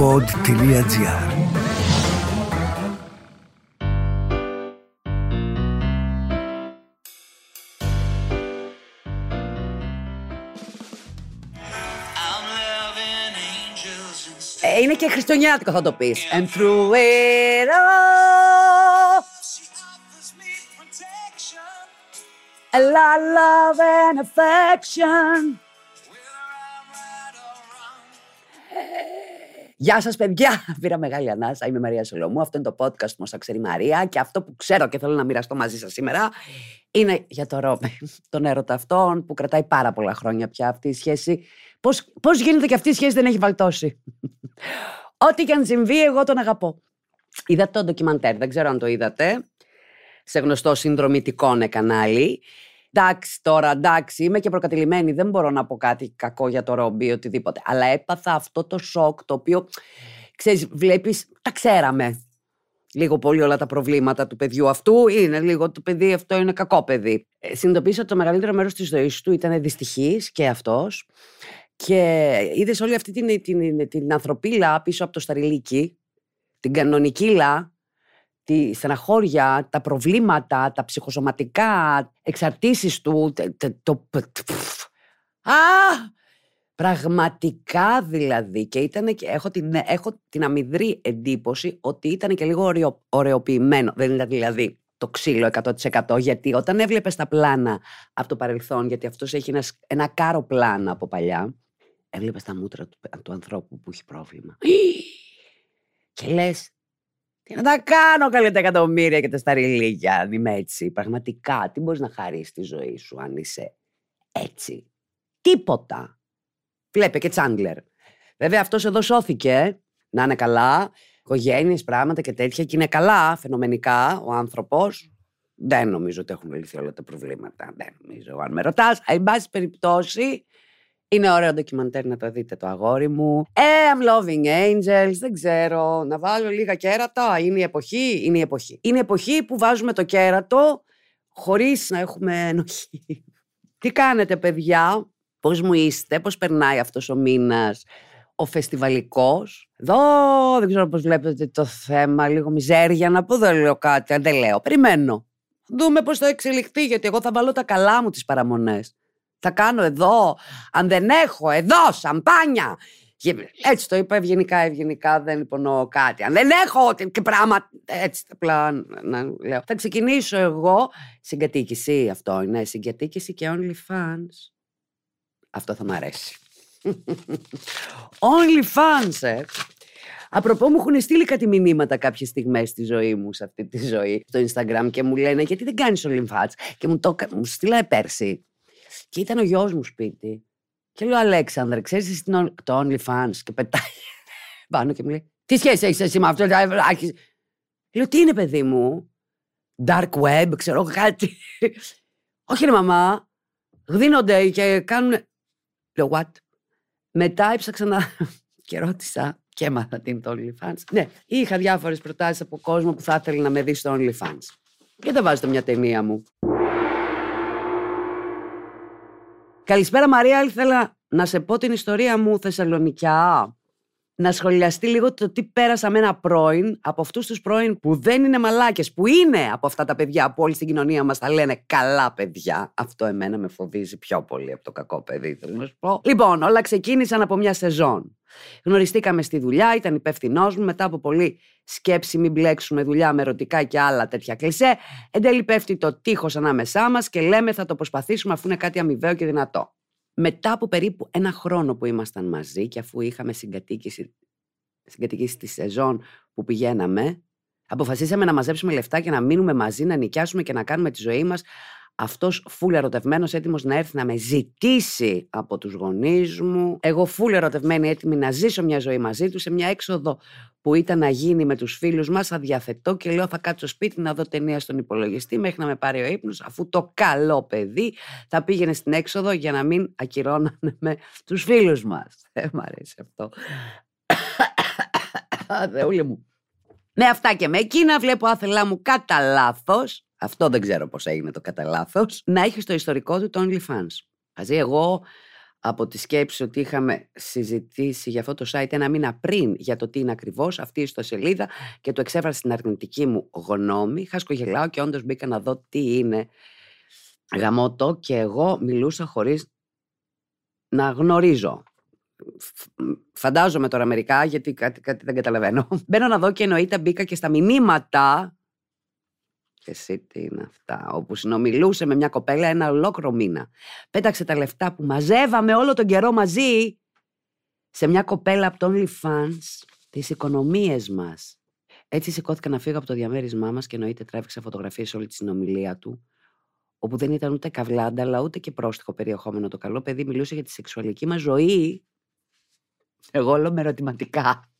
pod.gr Ε, είναι και χριστουγεννιάτικο θα το πεις. And through it all, a lot of love and affection. Γεια σας παιδιά, πήρα μεγάλη ανάσα, είμαι η Μαρία Σολομού, αυτό είναι το podcast μου, όσα ξέρει η Μαρία και αυτό που ξέρω και θέλω να μοιραστώ μαζί σας σήμερα είναι για το Ρόμπι, τον έρωτα αυτόν που κρατάει πάρα πολλά χρόνια πια αυτή η σχέση. Πώς, πώς γίνεται και αυτή η σχέση δεν έχει βαλτώσει; Ό,τι και αν συμβεί, εγώ τον αγαπώ. Είδατε το ντοκιμαντέρ, δεν ξέρω αν το είδατε, σε γνωστό συνδρομητικό κανάλι. Εντάξει, τώρα εντάξει, είμαι και προκατηλημένη. Δεν μπορώ να πω κάτι κακό για το Ρόμπι ή οτιδήποτε. Αλλά έπαθα αυτό το σοκ το οποίο, ξέρεις, βλέπεις, τα ξέραμε. Λίγο πολύ όλα τα προβλήματα του παιδιού αυτού. Είναι λίγο το παιδί αυτό είναι κακό παιδί. Ε, συνειδητοποίησα ότι το μεγαλύτερο μέρος της ζωής του ήταν δυστυχής και αυτός. Και είδες όλη αυτή την, την, την ανθρωπίλα πίσω από το σταριλίκι, την κανονική λα, τη στεναχώρια, τα προβλήματα, τα ψυχοσωματικά, εξαρτήσεις του, το... Α! Πραγματικά δηλαδή. Και, ήταν και έχω, την, έχω την αμυδρή εντύπωση ότι ήταν και λίγο ωραιο, ωρεοποιημένο. Δεν ήταν δηλαδή το ξύλο 100% γιατί όταν έβλεπες τα πλάνα από το παρελθόν, γιατί αυτός έχει ένας, ένα κάρο πλάνα από παλιά, έβλεπες τα μούτρα του, του ανθρώπου που έχει πρόβλημα. Και λες, τι να τα κάνω καλή τα εκατομμύρια και τα σταριλίκια, αν είμαι έτσι. Πραγματικά, τι μπορείς να χαρείς στη ζωή σου αν είσαι έτσι. Τίποτα. Βλέπε και Τσάντλερ. Βέβαια αυτός εδώ σώθηκε, ε. να είναι καλά, οικογένειες, πράγματα και τέτοια και είναι καλά φαινομενικά ο άνθρωπος. Δεν νομίζω ότι έχουν λυθεί όλα τα προβλήματα. Δεν νομίζω. Αν με ρωτάς, εν πάση περιπτώσει, είναι ωραίο ντοκιμαντέρ να το δείτε το αγόρι μου. Ε, I'm loving angels, δεν ξέρω. Να βάλω λίγα κέρατα. Είναι η εποχή, είναι η εποχή. Είναι η εποχή που βάζουμε το κέρατο χωρίς να έχουμε ενοχή. Τι κάνετε παιδιά, πώς μου είστε, πώς περνάει αυτός ο μήνας; Ο φεστιβαλικός; Εδώ δεν ξέρω πώς βλέπετε το θέμα, λίγο μιζέρια να πω, δεν λέω κάτι, δεν λέω, περιμένω. Δούμε πώς θα εξελιχθεί, γιατί εγώ θα βάλω τα καλά μου τις παραμονές. Θα κάνω εδώ, αν δεν έχω, εδώ, σαμπάνια. Έτσι το είπα ευγενικά, ευγενικά, δεν υπονοώ κάτι. Αν δεν έχω και πράγμα, έτσι απλά να λέω. Θα ξεκινήσω εγώ, συγκατοίκηση αυτό είναι, συγκατοίκηση και OnlyFans. Αυτό θα μ' αρέσει. OnlyFans, ε. Απροπό μου έχουν στείλει κάτι μηνύματα κάποιες στιγμές στη ζωή μου, σε αυτή τη ζωή, στο Instagram και μου λένε γιατί δεν κάνεις OnlyFans. Και μου το μου στείλα πέρσι. Και ήταν ο γιος μου σπίτι. Και λέω, Αλέξανδρε, ξέρεις εσύ το OnlyFans. Και πετάει πάνω και μου λέει, Τι σχέση έχεις εσύ με αυτό, Λέω, Τι είναι, παιδί μου, Dark web, ξέρω κάτι. Όχι, ρε μαμά. Γδίνονται και κάνουν. Λέω, what. Μετά έψαξα να. και ρώτησα και έμαθα τι είναι το OnlyFans. Ναι, είχα διάφορες προτάσεις από κόσμο που θα ήθελε να με δει στο OnlyFans. Και δεν βάζετε μια ταινία μου. Καλησπέρα Μαρία, ήθελα να σε πω την ιστορία μου Θεσσαλονικιά. Να σχολιαστεί λίγο το τι πέρασα με ένα πρώην, από αυτούς τους πρώην που δεν είναι μαλάκες, που είναι από αυτά τα παιδιά που όλοι στην κοινωνία μας τα λένε καλά παιδιά. Αυτό εμένα με φοβίζει πιο πολύ από το κακό παιδί, θέλω να σου πω. Λοιπόν, όλα ξεκίνησαν από μια σεζόν. Γνωριστήκαμε στη δουλειά, ήταν υπεύθυνός μου. Μετά από πολύ σκέψη, μην μπλέξουμε δουλειά με ερωτικά και άλλα τέτοια κλισέ. Εν τέλει πέφτει το τείχος ανάμεσά μας και λέμε θα το προσπαθήσουμε αφού είναι κάτι αμοιβαίο και δυνατό. Μετά από περίπου ένα χρόνο που ήμασταν μαζί και αφού είχαμε συγκατοίκηση, συγκατοίκηση στη σεζόν που πηγαίναμε, αποφασίσαμε να μαζέψουμε λεφτά και να μείνουμε μαζί, να νοικιάσουμε και να κάνουμε τη ζωή μας αυτός φούλε ερωτευμένος, έτοιμος να έρθει να με ζητήσει από τους γονείς μου. Εγώ φούλε ερωτευμένη, έτοιμη να ζήσω μια ζωή μαζί τους σε μια έξοδο που ήταν να γίνει με τους φίλους μας. Αδιαθετώ και λέω: Θα κάτσω σπίτι να δω ταινία στον υπολογιστή μέχρι να με πάρει ο ύπνος, αφού το καλό παιδί θα πήγαινε στην έξοδο για να μην ακυρώνανε με τους φίλους μας. Δεν μ' αρέσει αυτό. Θεούλη μου. Με αυτά και με εκείνα βλέπω άθελά μου κατά λάθος αυτό δεν ξέρω πώς έγινε το κατά λάθο, να έχει στο ιστορικό του το OnlyFans. Δηλαδή εγώ από τη σκέψη ότι είχαμε συζητήσει για αυτό το site ένα μήνα πριν για το τι είναι ακριβώ αυτή η ιστοσελίδα και του εξέφρασα την αρνητική μου γνώμη. Χάσκογελάω και όντω μπήκα να δω τι είναι γαμότο και εγώ μιλούσα χωρί να γνωρίζω. Φαντάζομαι τώρα μερικά γιατί κάτι, κάτι δεν καταλαβαίνω. Μπαίνω να δω και εννοείται μπήκα και στα μηνύματα και εσύ τι είναι αυτά. Όπου συνομιλούσε με μια κοπέλα ένα ολόκληρο μήνα. Πέταξε τα λεφτά που μαζεύαμε όλο τον καιρό μαζί σε μια κοπέλα από τον OnlyFans, τις οικονομίες μας. Έτσι σηκώθηκα να φύγω από το διαμέρισμά μας και εννοείται τράβηξα φωτογραφίες όλη τη συνομιλία του, όπου δεν ήταν ούτε καβλάντα, αλλά ούτε και πρόστιχο περιεχόμενο. Το καλό παιδί μιλούσε για τη σεξουαλική μας ζωή. Εγώ όλο με ερωτηματικά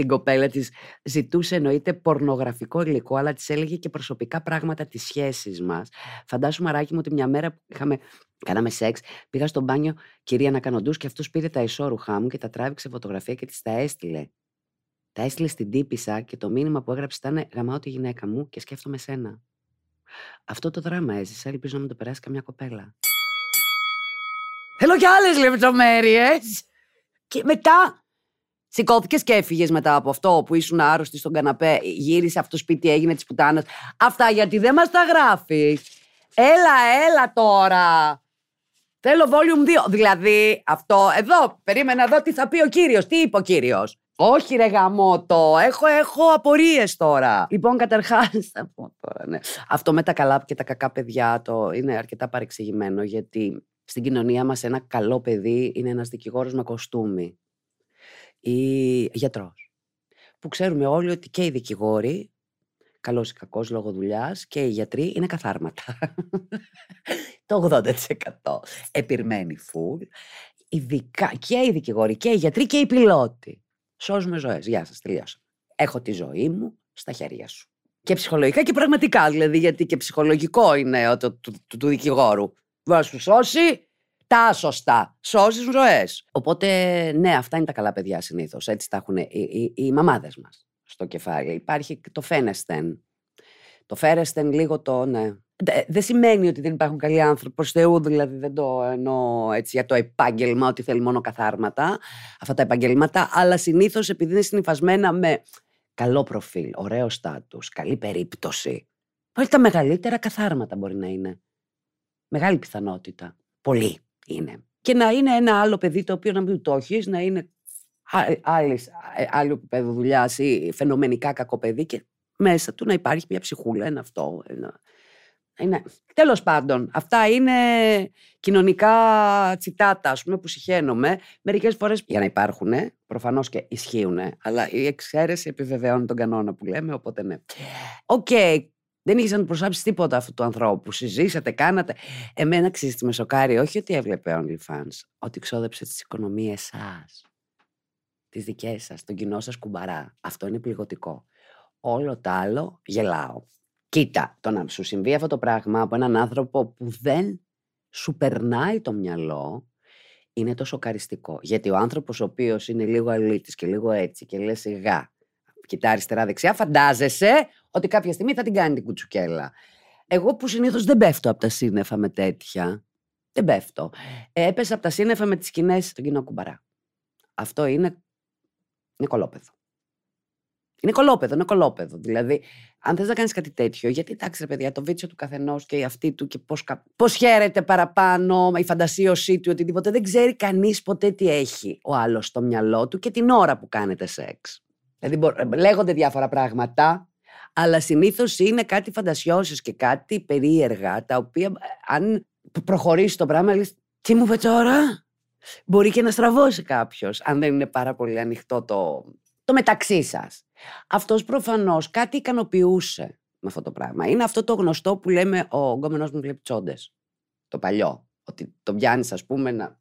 στην κοπέλα της. Ζητούσε εννοείται πορνογραφικό υλικό, αλλά της έλεγε και προσωπικά πράγματα της σχέσης μας. Φαντάσου μαράκι μου ότι μια μέρα που είχαμε, κάναμε σεξ, πήγα στο μπάνιο κυρία να κάνω ντους και αυτός πήρε τα ισόρουχά μου και τα τράβηξε φωτογραφία και της τα έστειλε. Τα έστειλε στην τύπησα και το μήνυμα που έγραψε ήταν Γαμάω τη γυναίκα μου και σκέφτομαι σένα. Αυτό το δράμα έζησα, ελπίζω να με το περάσει καμιά κοπέλα. Θέλω κι άλλες λεπτομέρειες. Και μετά Σηκώθηκες και έφυγες μετά από αυτό που ήσουν άρρωστη στον καναπέ. Γύρισε αυτό το σπίτι, έγινε τη πουτάνα. Αυτά γιατί δεν μας τα γράφεις. Έλα, έλα τώρα. Θέλω volume 2. Δηλαδή, αυτό εδώ, περίμενα εδώ τι θα πει ο κύριος. Τι είπε ο κύριος; Όχι, ρε γαμότο. Έχω, έχω απορίες τώρα. Λοιπόν, καταρχάς. Θα πω τώρα, ναι. Αυτό με τα καλά και τα κακά παιδιά το είναι αρκετά παρεξηγημένο γιατί στην κοινωνία μας ένα καλό παιδί είναι ένας δικηγόρος με κοστούμι ή γιατρός. Που ξέρουμε όλοι ότι και οι δικηγόροι, καλός ή κακός λόγω δουλειάς, και οι γιατροί είναι καθάρματα. το 80% επιρμένει φουλ. Ειδικά και οι δικηγόροι και οι γιατροί και οι πιλότοι. Σώζουμε ζωές. Γεια σας, τελειώσα. Έχω τη ζωή μου στα χέρια σου. Και ψυχολογικά και πραγματικά, δηλαδή, γιατί και ψυχολογικό είναι το, του, του, του δικηγόρου. Μπορείς να σου σώσει τα σωστά. Σώζεις ζωέ. Οπότε, ναι, αυτά είναι τα καλά παιδιά συνήθως. Έτσι τα έχουν οι, οι, οι μαμάδες μας στο κεφάλι. Υπάρχει το φένεστεν. Το φέρεστεν λίγο το, ναι. Δεν σημαίνει ότι δεν υπάρχουν καλοί άνθρωποι προς Θεού, δηλαδή δεν το εννοώ έτσι για το επάγγελμα, ότι θέλει μόνο καθάρματα, αυτά τα επαγγέλματα, αλλά συνήθως επειδή είναι συνυφασμένα με καλό προφίλ, ωραίο στάτους, καλή περίπτωση. Όλοι τα μεγαλύτερα καθάρματα μπορεί να είναι. Μεγάλη πιθανότητα. Πολύ είναι. Και να είναι ένα άλλο παιδί το οποίο να μην το έχεις, να είναι άλλο επίπεδο δουλειάς ή φαινομενικά κακό παιδί και μέσα του να υπάρχει μια ψυχούλα, ένα αυτό. Ένα... Είναι... Τέλος πάντων, αυτά είναι κοινωνικά τσιτάτα, ας πούμε, που συχαίνομαι. Μερικές φορές για να υπάρχουν, προφανώς και ισχύουν, αλλά η εξαίρεση επιβεβαιώνει τον κανόνα που λέμε, οπότε ναι. OK, okay, δεν είχε να του προσάψει τίποτα αυτού του ανθρώπου. Συζήσατε, κάνατε. Εμένα ξέρεις με σοκάρει, όχι ότι έβλεπε OnlyFans, ότι ξόδεψε τις οικονομίες σας. Τις δικές σας, τον κοινό σας κουμπαρά. Αυτό είναι πληγωτικό. Όλο το άλλο γελάω. Κοίτα, το να σου συμβεί αυτό το πράγμα από έναν άνθρωπο που δεν σου περνάει το μυαλό είναι το σοκαριστικό. Γιατί ο άνθρωπος ο οποίος είναι λίγο αλήτης και λίγο έτσι και λες σιγά, κοιτά αριστερά-δεξιά, φαντάζεσαι ότι κάποια στιγμή θα την κάνει την κουτσουκέλα. Εγώ που συνήθως δεν πέφτω από τα σύννεφα με τέτοια. Δεν πέφτω. Ε, έπεσα από τα σύννεφα με τις σκηνές στον κοινό κουμπαρά. Αυτό είναι, είναι κολόπεδο. Είναι κολόπεδο, είναι κολόπεδο. Δηλαδή, αν θες να κάνεις κάτι τέτοιο, γιατί εντάξει, ρε παιδιά, το βίτσιο του καθενός και η αυτή του και πώς πώς χαίρεται παραπάνω, η φαντασίωσή του, οτιδήποτε. Δεν ξέρει κανείς ποτέ τι έχει ο άλλος στο μυαλό του και την ώρα που κάνετε σεξ. Δηλαδή, λέγονται διάφορα πράγματα, αλλά συνήθως είναι κάτι φαντασιώσεις και κάτι περίεργα, τα οποία ε, αν προχωρήσει το πράγμα, λες, τι μου είπε τώρα, μπορεί και να στραβώσει κάποιος, αν δεν είναι πάρα πολύ ανοιχτό το, το μεταξύ σας. Αυτός προφανώς κάτι ικανοποιούσε με αυτό το πράγμα. Είναι αυτό το γνωστό που λέμε ο γκόμενο μου βλέπει τσόντες. Το παλιό. Ότι το πιάνεις, ας πούμε, να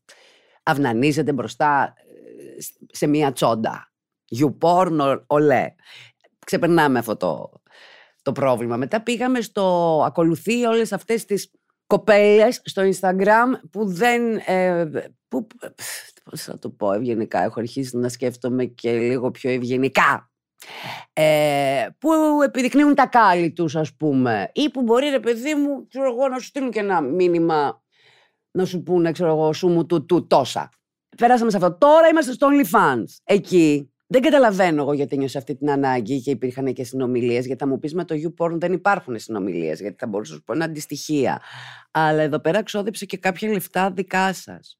αυνανίζεται μπροστά ε, σε μία τσόντα. You porn, ολέ. Ξεπερνάμε αυτό το, το πρόβλημα. Μετά πήγαμε στο ακολουθεί όλες αυτές τις κοπέλες στο Instagram που δεν... Ε, που, πώς θα το πω ευγενικά, έχω αρχίσει να σκέφτομαι και λίγο πιο ευγενικά. Ε, που επιδεικνύουν τα κάλλη τους ας πούμε ή που μπορεί ρε παιδί μου ξέρω εγώ, να σου στείλουν και ένα μήνυμα να σου πούνε, ξέρω εγώ, σου μου του, του τόσα. Πέρασαμε σε αυτό. Τώρα είμαστε στο OnlyFans. Εκεί δεν καταλαβαίνω εγώ γιατί νιώσε αυτή την ανάγκη και υπήρχαν και συνομιλίες. Γιατί θα μου πει με το YouPorn δεν υπάρχουν συνομιλίες, γιατί θα μπορούσε να σου πω είναι αντιστοιχεία. Αλλά εδώ πέρα ξόδεψε και κάποια λεφτά δικά σας.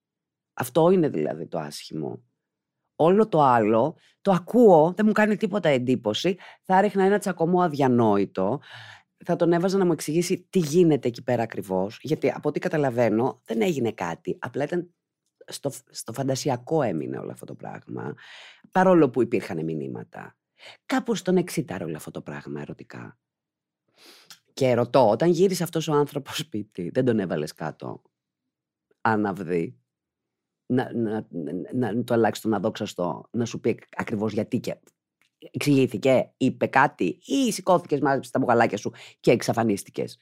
Αυτό είναι δηλαδή το άσχημο. Όλο το άλλο το ακούω, δεν μου κάνει τίποτα εντύπωση. Θα έριχνα ένα τσακωμό αδιανόητο. Θα τον έβαζα να μου εξηγήσει τι γίνεται εκεί πέρα ακριβώς. Γιατί από ό,τι καταλαβαίνω δεν έγινε κάτι. Απλά ήταν στο, στο φαντασιακό έμεινε όλο αυτό το πράγμα, παρόλο που υπήρχαν μηνύματα. Κάπως τον εξήταρε όλο αυτό το πράγμα ερωτικά. Και ρωτώ, όταν γύρισε αυτός ο άνθρωπος σπίτι, δεν τον έβαλες κάτω, αναβδί, να, να, να, να το αλλάξει τον αδόξαστο, να σου πει ακριβώς γιατί και εξηγήθηκε, είπε κάτι ή σηκώθηκες μαζί στα μπουγαλάκια σου και εξαφανίστηκες.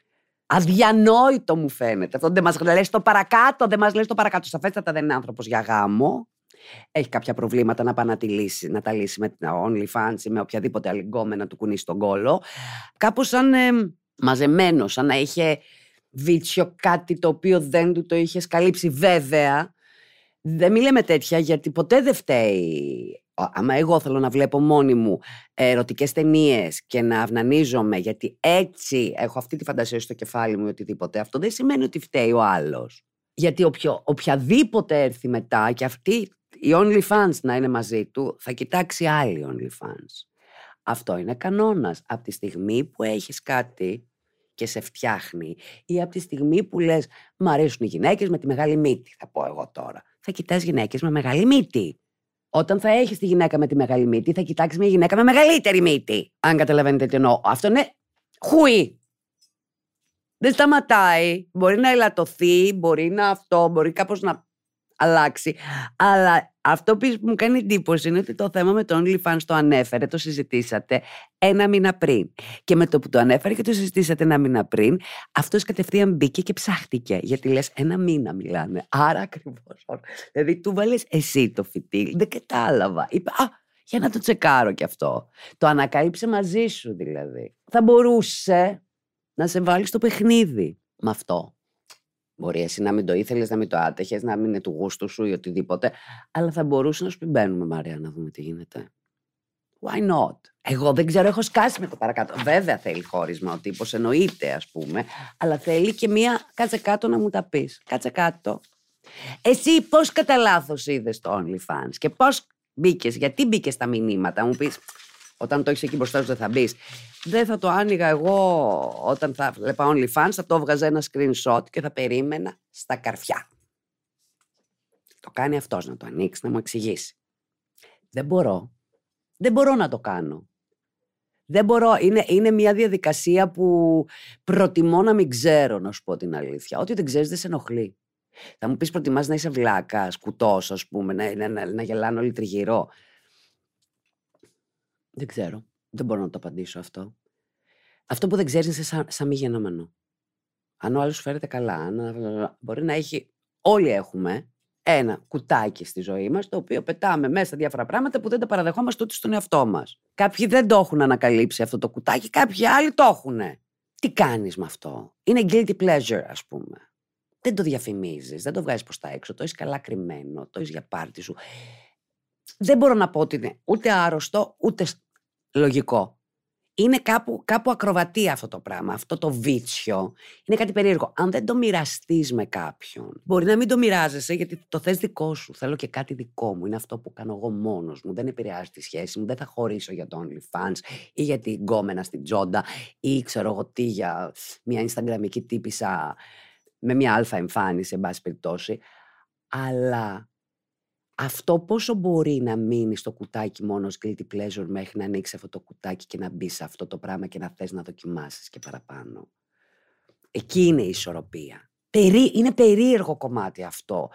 Αδιανόητο μου φαίνεται. Αυτό δεν μας λες το παρακάτω, δεν μας λες το παρακάτω. Σαφέστατα δεν είναι άνθρωπος για γάμο. Έχει κάποια προβλήματα να πάει να, τη λύσει, να τα λύσει με την OnlyFans ή με οποιαδήποτε άλλη γκόμενα του κουνήσει τον κόλο. Κάπως σαν ε, μαζεμένο, σαν να είχε βίτσιο κάτι το οποίο δεν του το είχε καλύψει. Βέβαια, δεν μιλάμε τέτοια γιατί ποτέ δεν φταίει άμα εγώ θέλω να βλέπω μόνη μου ερωτικές ταινίες και να αυνανίζομαι, γιατί έτσι έχω αυτή τη φαντασία στο κεφάλι μου ή οτιδήποτε, αυτό δεν σημαίνει ότι φταίει ο άλλος. Γιατί οποιο, οποιαδήποτε έρθει μετά και αυτή η OnlyFans να είναι μαζί του, θα κοιτάξει άλλη OnlyFans. Αυτό είναι κανόνας. Από τη στιγμή που έχεις κάτι και σε φτιάχνει, ή από τη στιγμή που λες: Μ' αρέσουν οι γυναίκες με τη μεγάλη μύτη, θα πω εγώ τώρα. Θα κοιτάς γυναίκες με μεγάλη μύτη. Όταν θα έχεις τη γυναίκα με τη μεγάλη μύτη, θα κοιτάξεις μια γυναίκα με μεγαλύτερη μύτη. Αν καταλαβαίνετε τι εννοώ. Αυτό είναι χουί. Δεν σταματάει. Μπορεί να ελαττωθεί, μπορεί να αυτό, μπορεί κάπως να αλλάξει. Αλλά αυτό που μου κάνει εντύπωση είναι ότι το θέμα με το OnlyFans το ανέφερε, το συζητήσατε ένα μήνα πριν. Και με το που το ανέφερε και το συζητήσατε ένα μήνα πριν, αυτός κατευθείαν μπήκε και ψάχτηκε. Γιατί λες, ένα μήνα μιλάνε. Άρα ακριβώς. Δηλαδή, του βάλες εσύ το φυτίλ. Δεν κατάλαβα. Είπα, Α, για να το τσεκάρω κι αυτό. Το ανακάλυψε μαζί σου δηλαδή. Θα μπορούσε να σε βάλει στο παιχνίδι με αυτό. Μπορεί εσύ να μην το ήθελες, να μην το άτεχες, να μην είναι του γούστου σου ή οτιδήποτε. Αλλά θα μπορούσε να σου πει: Μπαίνουμε, Μαρία, να δούμε τι γίνεται. Why not? Εγώ δεν ξέρω, έχω σκάσει με το παρακάτω. Βέβαια θέλει χώρισμα ο τύπος, εννοείται ας πούμε, αλλά θέλει και μία κάτσε κάτω να μου τα πεις. Κάτσε κάτω. Εσύ πώς κατά λάθος είδες το OnlyFans και πώς μπήκες, γιατί μπήκες στα μηνύματα, μου πεις. Όταν το έχεις εκεί μπροστά σου δεν θα μπεις. Δεν θα το άνοιγα εγώ όταν θα βλέπα OnlyFans, θα το έβγαζα ένα screenshot και θα περίμενα στα καρφιά. Το κάνει αυτός να το ανοίξει, να μου εξηγήσει. Δεν μπορώ. Δεν μπορώ να το κάνω. Δεν μπορώ. Είναι, είναι μια διαδικασία που προτιμώ να μην ξέρω, να σου πω την αλήθεια. Ό,τι δεν ξέρεις δεν σε ενοχλεί. Θα μου πεις προτιμάς να είσαι βλάκας, κουτός, ας πούμε, να, να, να, να γελάνε όλοι τριγυρό. Δεν ξέρω. Δεν μπορώ να το απαντήσω αυτό. Αυτό που δεν ξέρεις είναι σαν, σαν μη γενόμενο. Αν ο άλλος φέρεται καλά, αν, μπορεί να έχει. Όλοι έχουμε ένα κουτάκι στη ζωή μας, το οποίο πετάμε μέσα διάφορα πράγματα που δεν τα παραδεχόμαστε ούτε στον εαυτό μας. Κάποιοι δεν το έχουν ανακαλύψει αυτό το κουτάκι, κάποιοι άλλοι το έχουν. Τι κάνεις με αυτό; Είναι guilty pleasure, ας πούμε. Δεν το διαφημίζεις, δεν το βγάζεις προς τα έξω, το έχεις καλά κρυμμένο, το έχεις για πάρτι σου. Δεν μπορώ να πω ότι είναι ούτε άρρωστο, ούτε λογικό. Είναι κάπου, κάπου ακροβατή αυτό το πράγμα, αυτό το βίτσιο. Είναι κάτι περίεργο. Αν δεν το μοιραστείς με κάποιον, μπορεί να μην το μοιράζεσαι γιατί το θες δικό σου. Θέλω και κάτι δικό μου. Είναι αυτό που κάνω εγώ μόνος μου. Δεν επηρεάζει τη σχέση μου. Δεν θα χωρίσω για το OnlyFans ή για την γκόμενα στην τζόντα ή ξέρω εγώ τι για μια Instagramική τύπησα με μια αλφα εμφάνιση, εν πάση περιπτώσει. Αλλά αυτό πόσο μπορεί να μείνει στο κουτάκι μόνο guilty pleasure μέχρι να ανοίξει αυτό το κουτάκι και να μπει σε αυτό το πράγμα και να θες να δοκιμάσεις και παραπάνω. Εκεί είναι η ισορροπία. Περί, είναι περίεργο κομμάτι αυτό.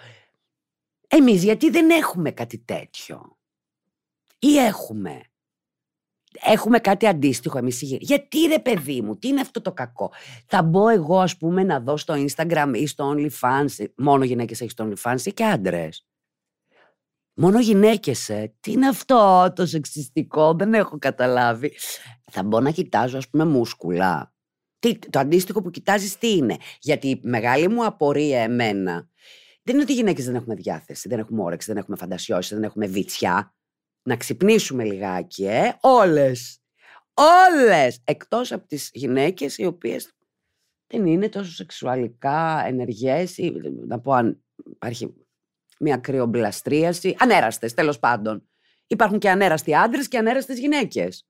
Εμείς γιατί δεν έχουμε κάτι τέτοιο; Ή έχουμε; Έχουμε κάτι αντίστοιχο εμείς Γιατί ρε παιδί μου, τι είναι αυτό το κακό; Θα μπω εγώ ας πούμε να δω στο Instagram ή στο OnlyFans, μόνο γυναίκες έχεις στο OnlyFans ή και άντρες; Μόνο γυναίκες, ε. Τι είναι αυτό το σεξιστικό, δεν έχω καταλάβει. Θα μπω να κοιτάζω, ας πούμε, μούσκουλα. Τι, το αντίστοιχο που κοιτάζεις τι είναι; Γιατί η μεγάλη μου απορία εμένα δεν είναι ότι οι γυναίκες δεν έχουμε διάθεση, δεν έχουμε όρεξη, δεν έχουμε φαντασιώσει, δεν έχουμε βίτσια. Να ξυπνήσουμε λιγάκι, ε. Όλες. Όλες! Εκτός από τις γυναίκες οι οποίες δεν είναι τόσο σεξουαλικά ενεργές ή να πω αν υπάρχει μια κρυομπλαστρίαση. Ανέραστες, τέλος πάντων. Υπάρχουν και ανέραστοι άντρες και ανέραστες γυναίκες.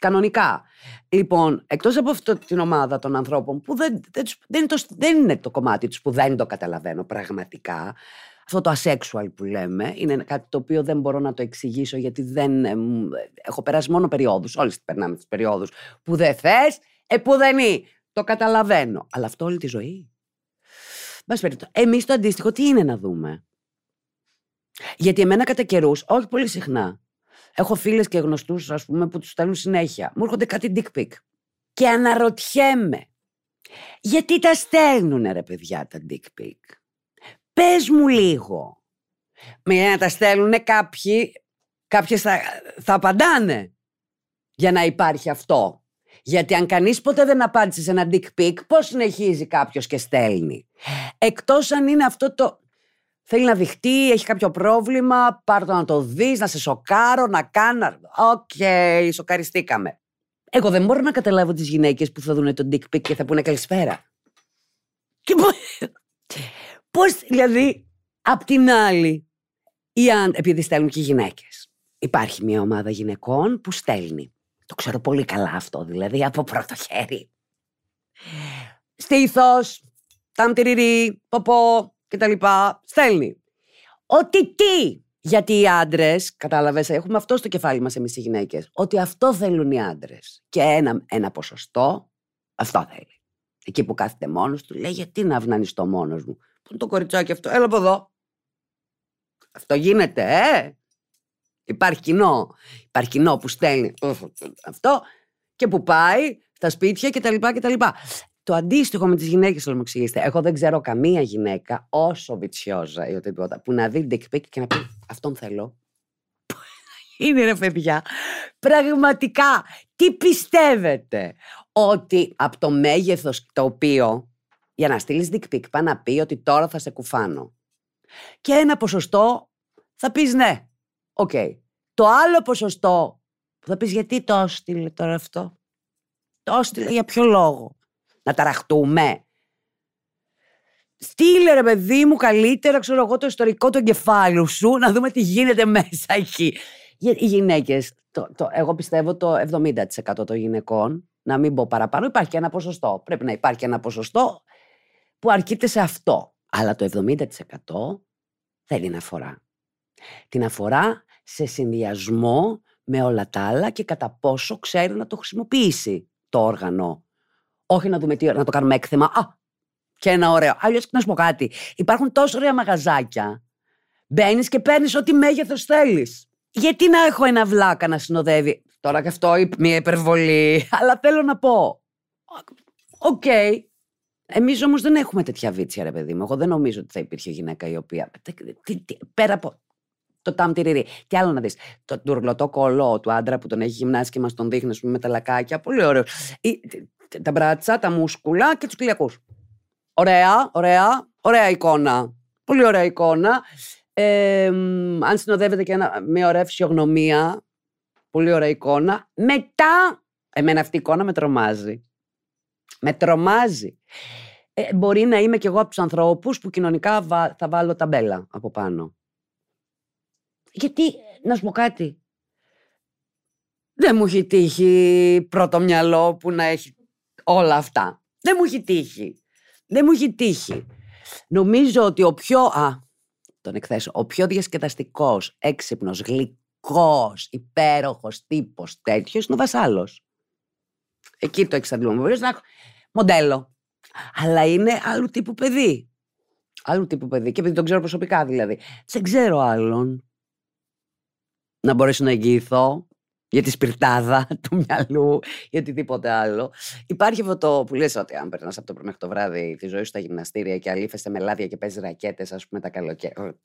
Κανονικά. Λοιπόν, εκτός από αυτή την ομάδα των ανθρώπων που δεν, δεν, δεν, είναι το, δεν είναι το κομμάτι τους που δεν το καταλαβαίνω πραγματικά. Αυτό το asexual που λέμε είναι κάτι το οποίο δεν μπορώ να το εξηγήσω γιατί δεν. έχω περάσει μόνο περιόδους. Όλοι περνάμε τις περιόδους που δεν θες, ε, που δεν είναι. Το καταλαβαίνω. Αλλά αυτό όλη τη ζωή. Εμείς το αντίστοιχο τι είναι να δούμε; Γιατί εμένα κατά καιρούς, όχι πολύ συχνά, έχω φίλες και γνωστούς, ας πούμε, που τους στέλνουν συνέχεια. Μου έρχονται κάτι dick pic. Και αναρωτιέμαι, γιατί τα στέλνουν ρε παιδιά τα dick pic; Πες μου λίγο. Με να τα στέλνουν κάποιοι, κάποιες θα, θα απαντάνε για να υπάρχει αυτό. Γιατί αν κανείς ποτέ δεν απάντησε σε ένα dick pic, πώς συνεχίζει κάποιος και στέλνει; Εκτός αν είναι αυτό το Θέλει να δειχτεί, έχει κάποιο πρόβλημα, πάρ' το να το δεις, να σε σοκάρω, να κάνω... Οk, okay, σοκαριστήκαμε. Εγώ δεν μπορώ να καταλάβω τις γυναίκες που θα δουν τον dick pic και θα πούνε καλησπέρα. Και πώς, δηλαδή, απ' την άλλη, ή αν, επειδή στέλνουν και οι γυναίκες, υπάρχει μια ομάδα γυναικών που στέλνει. Το ξέρω πολύ καλά αυτό, δηλαδή, από πρώτο χέρι. Στήθος, ταμτυριρί, ποπό, και τα λοιπά, στέλνει. Ότι τι! Γιατί οι άντρες, κατάλαβες, έχουμε αυτό στο κεφάλι μας εμείς οι γυναίκες. Ότι αυτό θέλουν οι άντρες. Και ένα, ένα ποσοστό, αυτό θέλει. Εκεί που κάθεται μόνος του, λέει: Γιατί να αυνανιστώ μόνος μου; Πού είναι το κοριτσάκι αυτό, έλα από εδώ. Αυτό γίνεται, ε! Υπάρχει κοινό. Υπάρχει κοινό που στέλνει αυτό και που πάει στα σπίτια κτλ. Το αντίστοιχο με τις γυναίκες, θέλω να μου εξηγήσετε. Εγώ δεν ξέρω καμία γυναίκα, όσο βιτσιόζα ή οτιδήποτε, που να δει dick pic και να πει Αυτόν θέλω. Είναι ρε παιδιά. Πραγματικά, τι πιστεύετε, ότι από το μέγεθος το οποίο για να στείλεις dick pic πάει να πει ότι τώρα θα σε κουφάνω. Και ένα ποσοστό θα πεις ναι. Οκ. Το άλλο ποσοστό θα πεις γιατί το έστειλε τώρα αυτό; Το έστειλε για ποιο λόγο; Να ταραχτούμε. Στείλε ρε παιδί μου καλύτερα, ξέρω εγώ, το ιστορικό του εγκεφάλου σου, να δούμε τι γίνεται μέσα εκεί. Οι γυναίκες, το, το, εγώ πιστεύω το 70% των γυναικών, να μην πω παραπάνω, υπάρχει και ένα ποσοστό. Πρέπει να υπάρχει ένα ποσοστό που αρκείται σε αυτό. Αλλά το 70% δεν την αφορά. Την αφορά σε συνδυασμό με όλα τα άλλα και κατά πόσο ξέρει να το χρησιμοποιήσει το όργανο όχι να δούμε τι να το κάνουμε έκθεμα. Α, και ένα ωραίο. Αλλιώς να σου πω κάτι. Υπάρχουν τόσο ωραία μαγαζάκια. Μπαίνεις και παίρνεις ό,τι μέγεθος θέλεις. Γιατί να έχω ένα βλάκα να συνοδεύει; Τώρα και αυτό μια υπερβολή. Αλλά θέλω να πω. OK. Okay. Εμείς όμως δεν έχουμε τέτοια βίτσια, ρε παιδί μου. Εγώ δεν νομίζω ότι θα υπήρχε γυναίκα η οποία. Πέρα από το τάμτιριρι. Τι άλλο να δεις. Το τουρλωτό κώλο του άντρα που τον έχει γυμνάσει και μας τον δείχνει με τα λακάκια. Πολύ ωραίο τα μπράτσα, τα μούσκουλα και τους κοιλιακούς. Ωραία, ωραία, ωραία εικόνα. Πολύ ωραία εικόνα. Ε, αν συνοδεύεται και ένα, μια ωραία φυσιογνωμία, πολύ ωραία εικόνα. Μετά, εμένα αυτή η εικόνα με τρομάζει. Με τρομάζει. Ε, μπορεί να είμαι κι εγώ από τους ανθρώπους που κοινωνικά θα βάλω ταμπέλα από πάνω. Γιατί, να σου πω κάτι, δεν μου έχει τύχει πρώτο μυαλό που να έχει όλα αυτά. Δεν μου έχει τύχει. Δεν μου έχει τύχει. Νομίζω ότι ο πιο. Α, τον εκθέσω. Ο πιο διασκεδαστικός, έξυπνος, γλυκός, υπέροχος τύπος τέτοιος είναι ο Βασάλος. Εκεί το εξαντλούμε. Μπορεί να έχω μοντέλο. Αλλά είναι άλλου τύπου παιδί. Άλλου τύπου παιδί. Και επειδή τον ξέρω προσωπικά δηλαδή. Δεν ξέρω άλλον να μπορέσω να εγγυηθώ για τη σπιρτάδα του μυαλού ή οτιδήποτε άλλο. Υπάρχει αυτό το που λες ότι αν περνάς από το πρωί μέχρι το βράδυ τη ζωή σου στα γυμναστήρια και αλήφεσαι με λάδια και παίζεις ρακέτες, ας πούμε τα καλοκαίρια.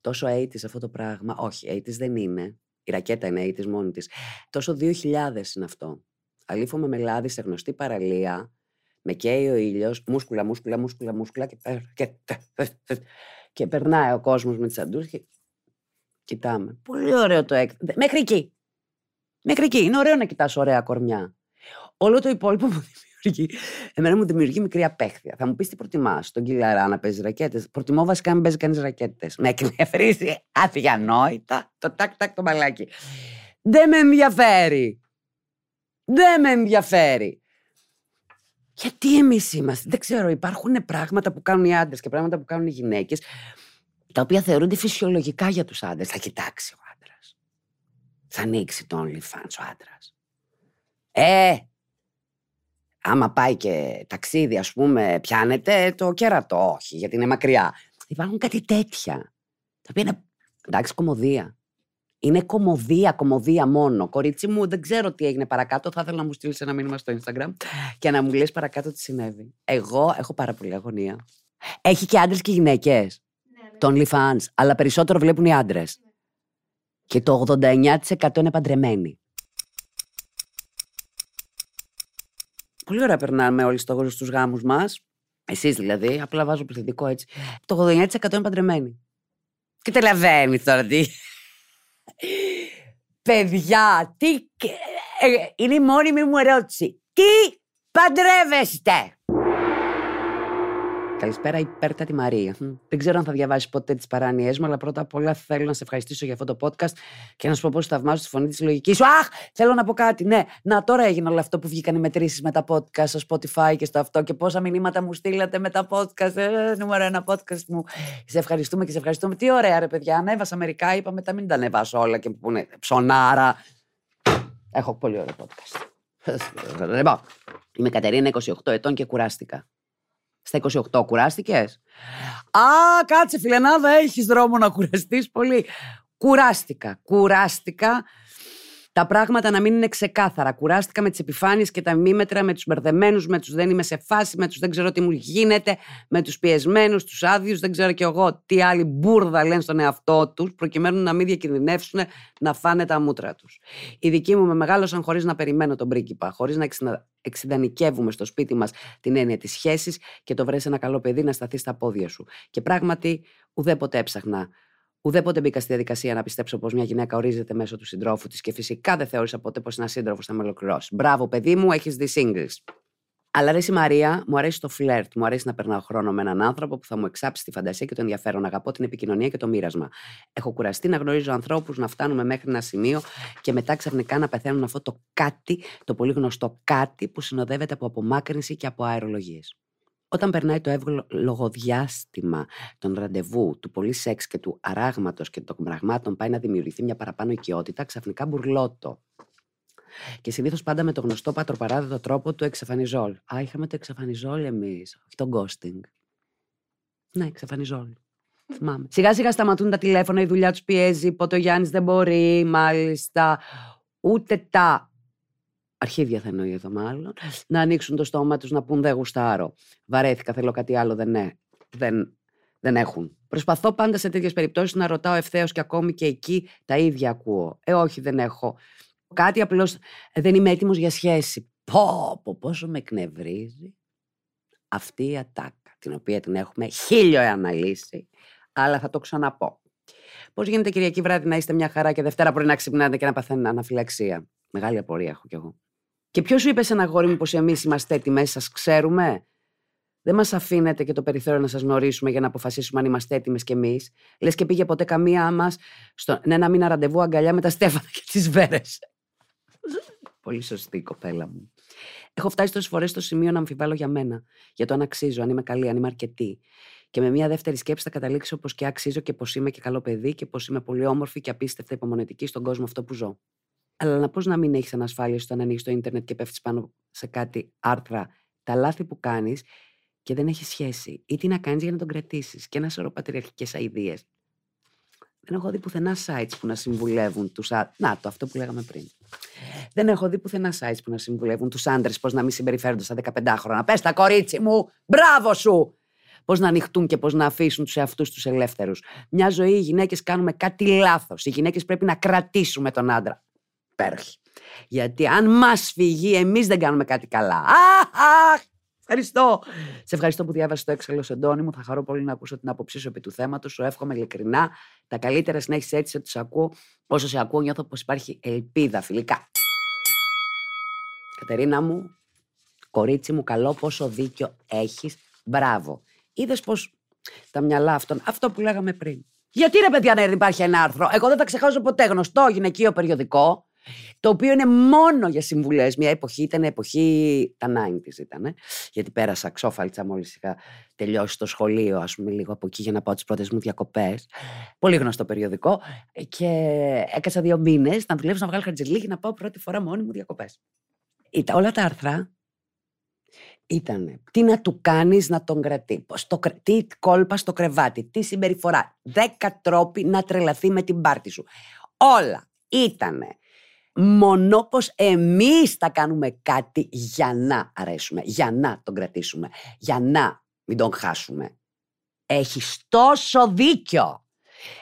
Τόσο 80 αυτό το πράγμα; Όχι, 80 δεν είναι. Η ρακέτα είναι 80 μόνη της. Τόσο 2000 είναι αυτό. αλήφω με μελάδι σε γνωστή παραλία, με καίει ο ήλιος, μούσκουλα, μούσκουλα, μούσκουλα, μούσκουλα και, και, και περνάει ο κόσμος με τις αντού και κοιτάμε. Πολύ ωραίο το έκ. Μέχρι εκεί. Μέχρι εκεί. Είναι ωραίο να κοιτάς ωραία κορμιά. Όλο το υπόλοιπο μου δημιουργεί. Εμένα μου δημιουργεί μικρή απέχθεια. Θα μου πεις τι προτιμάς, τον Κιλαρά να παίζει ρακέτες; Προτιμώ βασικά να παίζει κανείς ρακέτες. Με εκνευρίζει αδιανόητα το τάκ τάκ το μπαλάκι. Δεν με ενδιαφέρει. Δεν με ενδιαφέρει. Γιατί εμείς είμαστε; Δεν ξέρω, υπάρχουν πράγματα που κάνουν οι άντρες και πράγματα που κάνουν οι γυναίκες, τα οποία θεωρούνται φυσιολογικά για τους άντρες. Θα κοιτάξει ο άντρας. Θα ανοίξει το OnlyFans ο άντρας. Ε, άμα πάει και ταξίδι, ας πούμε, πιάνεται το κέρατο. Όχι, γιατί είναι μακριά. Υπάρχουν κάτι τέτοια. Τα οποία είναι εντάξει, κομμωδία. Είναι κομμωδία, κομμωδία μόνο. Κορίτσι μου, δεν ξέρω τι έγινε παρακάτω. Θα ήθελα να μου στείλεις ένα μήνυμα στο Instagram και να μου λες παρακάτω τι συνέβη. Εγώ έχω πάρα πολύ αγωνία. Έχει και άντρες και γυναίκες. Ναι, ναι. Των OnlyFans. Αλλά περισσότερο βλέπουν οι άντρες. Ναι. Και το 89% είναι παντρεμένοι. Πολύ ωραία περνάμε όλοι στο, στους γάμους μας. Εσείς δηλαδή, απλά βάζω πληθυντικό έτσι. Το 89% είναι παντρεμένοι. Και τελαβαίνει τώρα τι. Παιδιά, τι... Ε, είναι η μόνιμη μου ερώτηση. Τι παντρεύεστε; Καλησπέρα, υπέρτατη Μαρία. Δεν ξέρω αν θα διαβάσεις ποτέ τις παράνοιές μου, αλλά πρώτα απ' όλα θέλω να σε ευχαριστήσω για αυτό το podcast και να σου πω πώς θαυμάζω τη φωνή της λογικής σου. Αχ, θέλω να πω κάτι. Ναι, να τώρα έγινε όλο αυτό που βγήκαν οι μετρήσεις με τα podcast στο Spotify και στο αυτό και πόσα μηνύματα μου στείλατε με τα podcast. Ε, νούμερο ένα podcast μου. Σε ευχαριστούμε και σε ευχαριστούμε. Τι ωραία, ρε παιδιά. Ανέβασα μερικά, είπα μετά μην τα ανεβάσω όλα και που είναι ψωνάρα. Έχω πολύ ωραίο podcast. Λοιπόν, είμαι Κατερίνα, 28 ετών και κουράστηκα στα 28 κουράστηκες; Α, κάτσε φιλενάδα, έχεις δρόμο να κουραστείς πολύ. Κουράστηκα. Κουράστηκα τα πράγματα να μην είναι ξεκάθαρα. Κουράστηκα με τις επιφάνειες και τα μήμετρα, με τους μπερδεμένους, με τους δεν είμαι σε φάση, με τους δεν ξέρω τι μου γίνεται, με τους πιεσμένους, τους άδειους, δεν ξέρω κι εγώ τι άλλη μπουρδα λένε στον εαυτό τους, προκειμένου να μην διακινδυνεύσουν να φάνε τα μούτρα τους. Οι δικοί μου με μεγάλωσαν χωρίς να περιμένω τον πρίγκιπα, χωρίς να εξειδανικεύουμε στο σπίτι μας την έννοια της σχέσης και το βρέσει ένα καλό παιδί να σταθεί στα πόδια σου. Και πράγματι, ουδέποτε έψαχνα Ουδέποτε μπήκα στη διαδικασία να πιστέψω πως μια γυναίκα ορίζεται μέσω του συντρόφου της και φυσικά δεν θεώρησα ποτέ πως ένας σύντροφος θα με ολοκληρώσει. Μπράβο, παιδί μου, έχεις δει singles. Αλλά αρέσει η Μαρία, μου αρέσει το φλερτ, μου αρέσει να περνάω χρόνο με έναν άνθρωπο που θα μου εξάψει τη φαντασία και το ενδιαφέρον. Αγαπώ την επικοινωνία και το μοίρασμα. Έχω κουραστεί να γνωρίζω ανθρώπους να φτάνουμε μέχρι ένα σημείο και μετά ξαφνικά να πεθαίνουν αυτό το κάτι, το πολύ γνωστό κάτι που συνοδεύεται από απομάκρυνση και από αερολογίες. Όταν περνάει το εύλογο διάστημα των ραντεβού, του πολύ σεξ και του αράγματος και των πραγμάτων, πάει να δημιουργηθεί μια παραπάνω οικειότητα, ξαφνικά μπουρλότο. Και συνήθως πάντα με το γνωστό πατροπαράδοτο τρόπο του εξαφανιζόλ. Α, είχαμε το εξαφανιζόλ εμείς, όχι το ghosting. Ναι, εξαφανιζόλ. Θυμάμαι. Σιγά σιγά σταματούν τα τηλέφωνα, η δουλειά τους πιέζει, πότε ο Γιάννης δεν μπορεί, μάλιστα. Ούτε τα αρχίδια θα εννοεί εδώ μάλλον, να ανοίξουν το στόμα τους να πούν δεν γουστάρω. Βαρέθηκα, θέλω κάτι άλλο, δεν, ναι, δεν, δεν έχουν. Προσπαθώ πάντα σε τέτοιες περιπτώσεις να ρωτάω ευθέως και ακόμη και εκεί τα ίδια ακούω. Ε, όχι, δεν έχω. Κάτι απλώς δεν είμαι έτοιμος για σχέση. Πω, πω, πόσο με εκνευρίζει αυτή η ατάκα, την οποία την έχουμε χίλιο αναλύσει, αλλά θα το ξαναπώ. Πώς γίνεται Κυριακή βράδυ να είστε μια χαρά και Δευτέρα πρωί να ξυπνάτε και να παθαίνετε αναφυλαξία; Μεγάλη απορία έχω κι εγώ. Και ποιος σου είπε σε ένα γόρι μου πως εμεί είμαστε έτοιμες, σας ξέρουμε; Δεν μας αφήνετε και το περιθώριο να σας γνωρίσουμε για να αποφασίσουμε αν είμαστε έτοιμες κι εμείς. Λες και πήγε ποτέ καμία μα στο ένα μήνα ραντεβού αγκαλιά με τα στέφανα και τις βέρες. Πολύ σωστή η κοπέλα μου. Έχω φτάσει τόσες φορές στο σημείο να αμφιβάλλω για μένα. Για το αν αξίζω, αν είμαι καλή, αν είμαι αρκετή. Και με μια δεύτερη σκέψη θα καταλήξω πως και αξίζω και πως είμαι και καλό παιδί και πως είμαι πολύ όμορφη και απίστευτα υπομονετική στον κόσμο αυτό που ζω. Αλλά να πώ να μην έχεις ανασφάλεια όταν ανοίγεις το Ιντερνετ και πέφτεις πάνω σε κάτι άρθρα, τα λάθη που κάνεις και δεν έχεις σχέση. Ή τι να κάνεις για να τον κρατήσεις. Και ένα σωρό πατριαρχικές αειδίε. Δεν έχω δει πουθενά sites που να συμβουλεύουν τους άντρε. Να, το αυτό που λέγαμε πριν. Δεν έχω δει πουθενά sites που να συμβουλεύουν τους άντρες πώς να μην συμπεριφέρονται στα 15 χρόνια. Πες τα κορίτσι μου, μπράβο σου! Πώς να ανοιχτούν και πώς να αφήσουν τους εαυτούς τους ελεύθερους. Μια ζωή οι γυναίκες κάνουμε κάτι λάθος. Οι γυναίκες πρέπει να κρατήσουμε τον άντρα υπέροχη. Γιατί αν μας φύγει, εμείς δεν κάνουμε κάτι καλά. Αχ, Ευχαριστώ. Σε ευχαριστώ που διάβασες το έξαλλο εντόνι μου. Θα χαρώ πολύ να ακούσω την άποψή σου επί του θέματος. Σου εύχομαι ειλικρινά τα καλύτερα συνέχιση έτσι ότι σε ακούω. Όσο σε ακούω, νιώθω πως υπάρχει ελπίδα φιλικά. Κατερίνα μου, κορίτσι μου, καλό πόσο δίκιο έχεις. Μπράβο. Είδες πως τα μυαλά αυτών, αυτό που λέγαμε πριν. Γιατί ρε παιδιά να υπάρχει ένα άρθρο; Εγώ δεν θα ξεχάσω ποτέ γνωστό γυναικείο περιοδικό το οποίο είναι μόνο για συμβουλές. Μια εποχή ήταν εποχή. Τα 90 ήταν. Γιατί πέρασα ξόφαλτσα μόλις είχα τελειώσει το σχολείο, ας πούμε, λίγο από εκεί για να πάω τις πρώτες μου διακοπές. Πολύ γνωστό περιοδικό. Και έκανα δύο μήνες να δουλεύω να βγάλω χαρτζελί και να πάω πρώτη φορά μόνη μου διακοπές. Όλα τα άρθρα ήταν τι να του κάνεις να τον κρατεί, το, τι κόλπα στο κρεβάτι, τι συμπεριφορά, δέκα τρόποι να τρελαθεί με την πάρτη σου. Όλα ήτανε μόνο πως εμείς θα κάνουμε κάτι για να αρέσουμε, για να τον κρατήσουμε, για να μην τον χάσουμε. Έχεις τόσο δίκιο.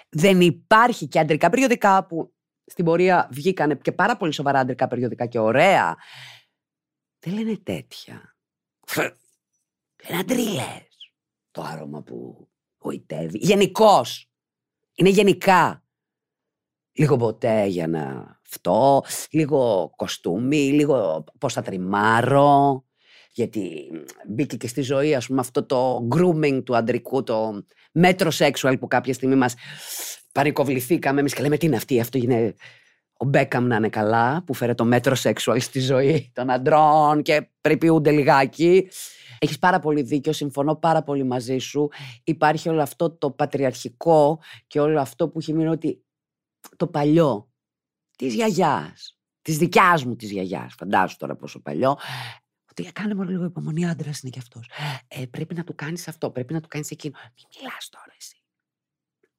Δεν υπάρχει και αντρικά περιοδικά που στην πορεία βγήκανε και πάρα πολύ σοβαρά αντρικά περιοδικά και ωραία. Δεν λένε τέτοια. Είναι αντρίλες. Το άρωμα που γοητεύει. Γενικώς. Είναι γενικά λίγο ποτέ για να αυτό, λίγο κοστούμι, λίγο πώς θα τριμάρω. Γιατί μπήκε και στη ζωή, ας πούμε, αυτό το grooming του αντρικού, το μέτρο sexual που κάποια στιγμή μας παρικοβληθήκαμε εμείς και λέμε τι είναι αυτή, αυτό είναι ο Μπέκαμ να είναι καλά, που φέρε το μέτρο sexual στη ζωή των αντρών και περιποιούνται λιγάκι. Έχεις πάρα πολύ δίκιο, συμφωνώ πάρα πολύ μαζί σου. Υπάρχει όλο αυτό το πατριαρχικό και όλο αυτό που έχει μείνει ότι το παλιό της γιαγιάς, της δικιάς μου της γιαγιάς, φαντάσου τώρα πόσο παλιό, ότι κάνε μόνο λίγο υπομονή, άντρα είναι κι αυτός. Ε, πρέπει να του κάνεις αυτό, πρέπει να του κάνεις εκείνο. Μην μιλάς τώρα εσύ.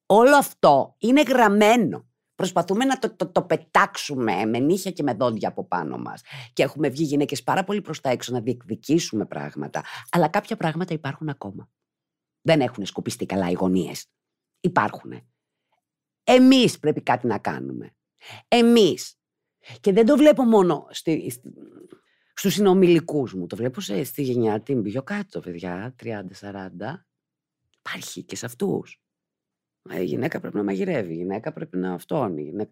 Όλο αυτό είναι γραμμένο. Προσπαθούμε να το, το, το, πετάξουμε με νύχια και με δόντια από πάνω μας. Και έχουμε βγει γυναίκες πάρα πολύ προς τα έξω να διεκδικήσουμε πράγματα. Αλλά κάποια πράγματα υπάρχουν ακόμα. Δεν έχουν σκουπιστεί καλά οι γωνίες. Υπάρχουν. Εμείς πρέπει κάτι να κάνουμε. Εμείς. Και δεν το βλέπω μόνο στη, στη, στους συνομιλικούς μου. Το βλέπω σε, στη γενιά την πιο κάτω, παιδιά, 30-40. Υπάρχει και σε αυτούς. Η γυναίκα πρέπει να μαγειρεύει, η γυναίκα πρέπει να αυτόνει. Γυναίκα...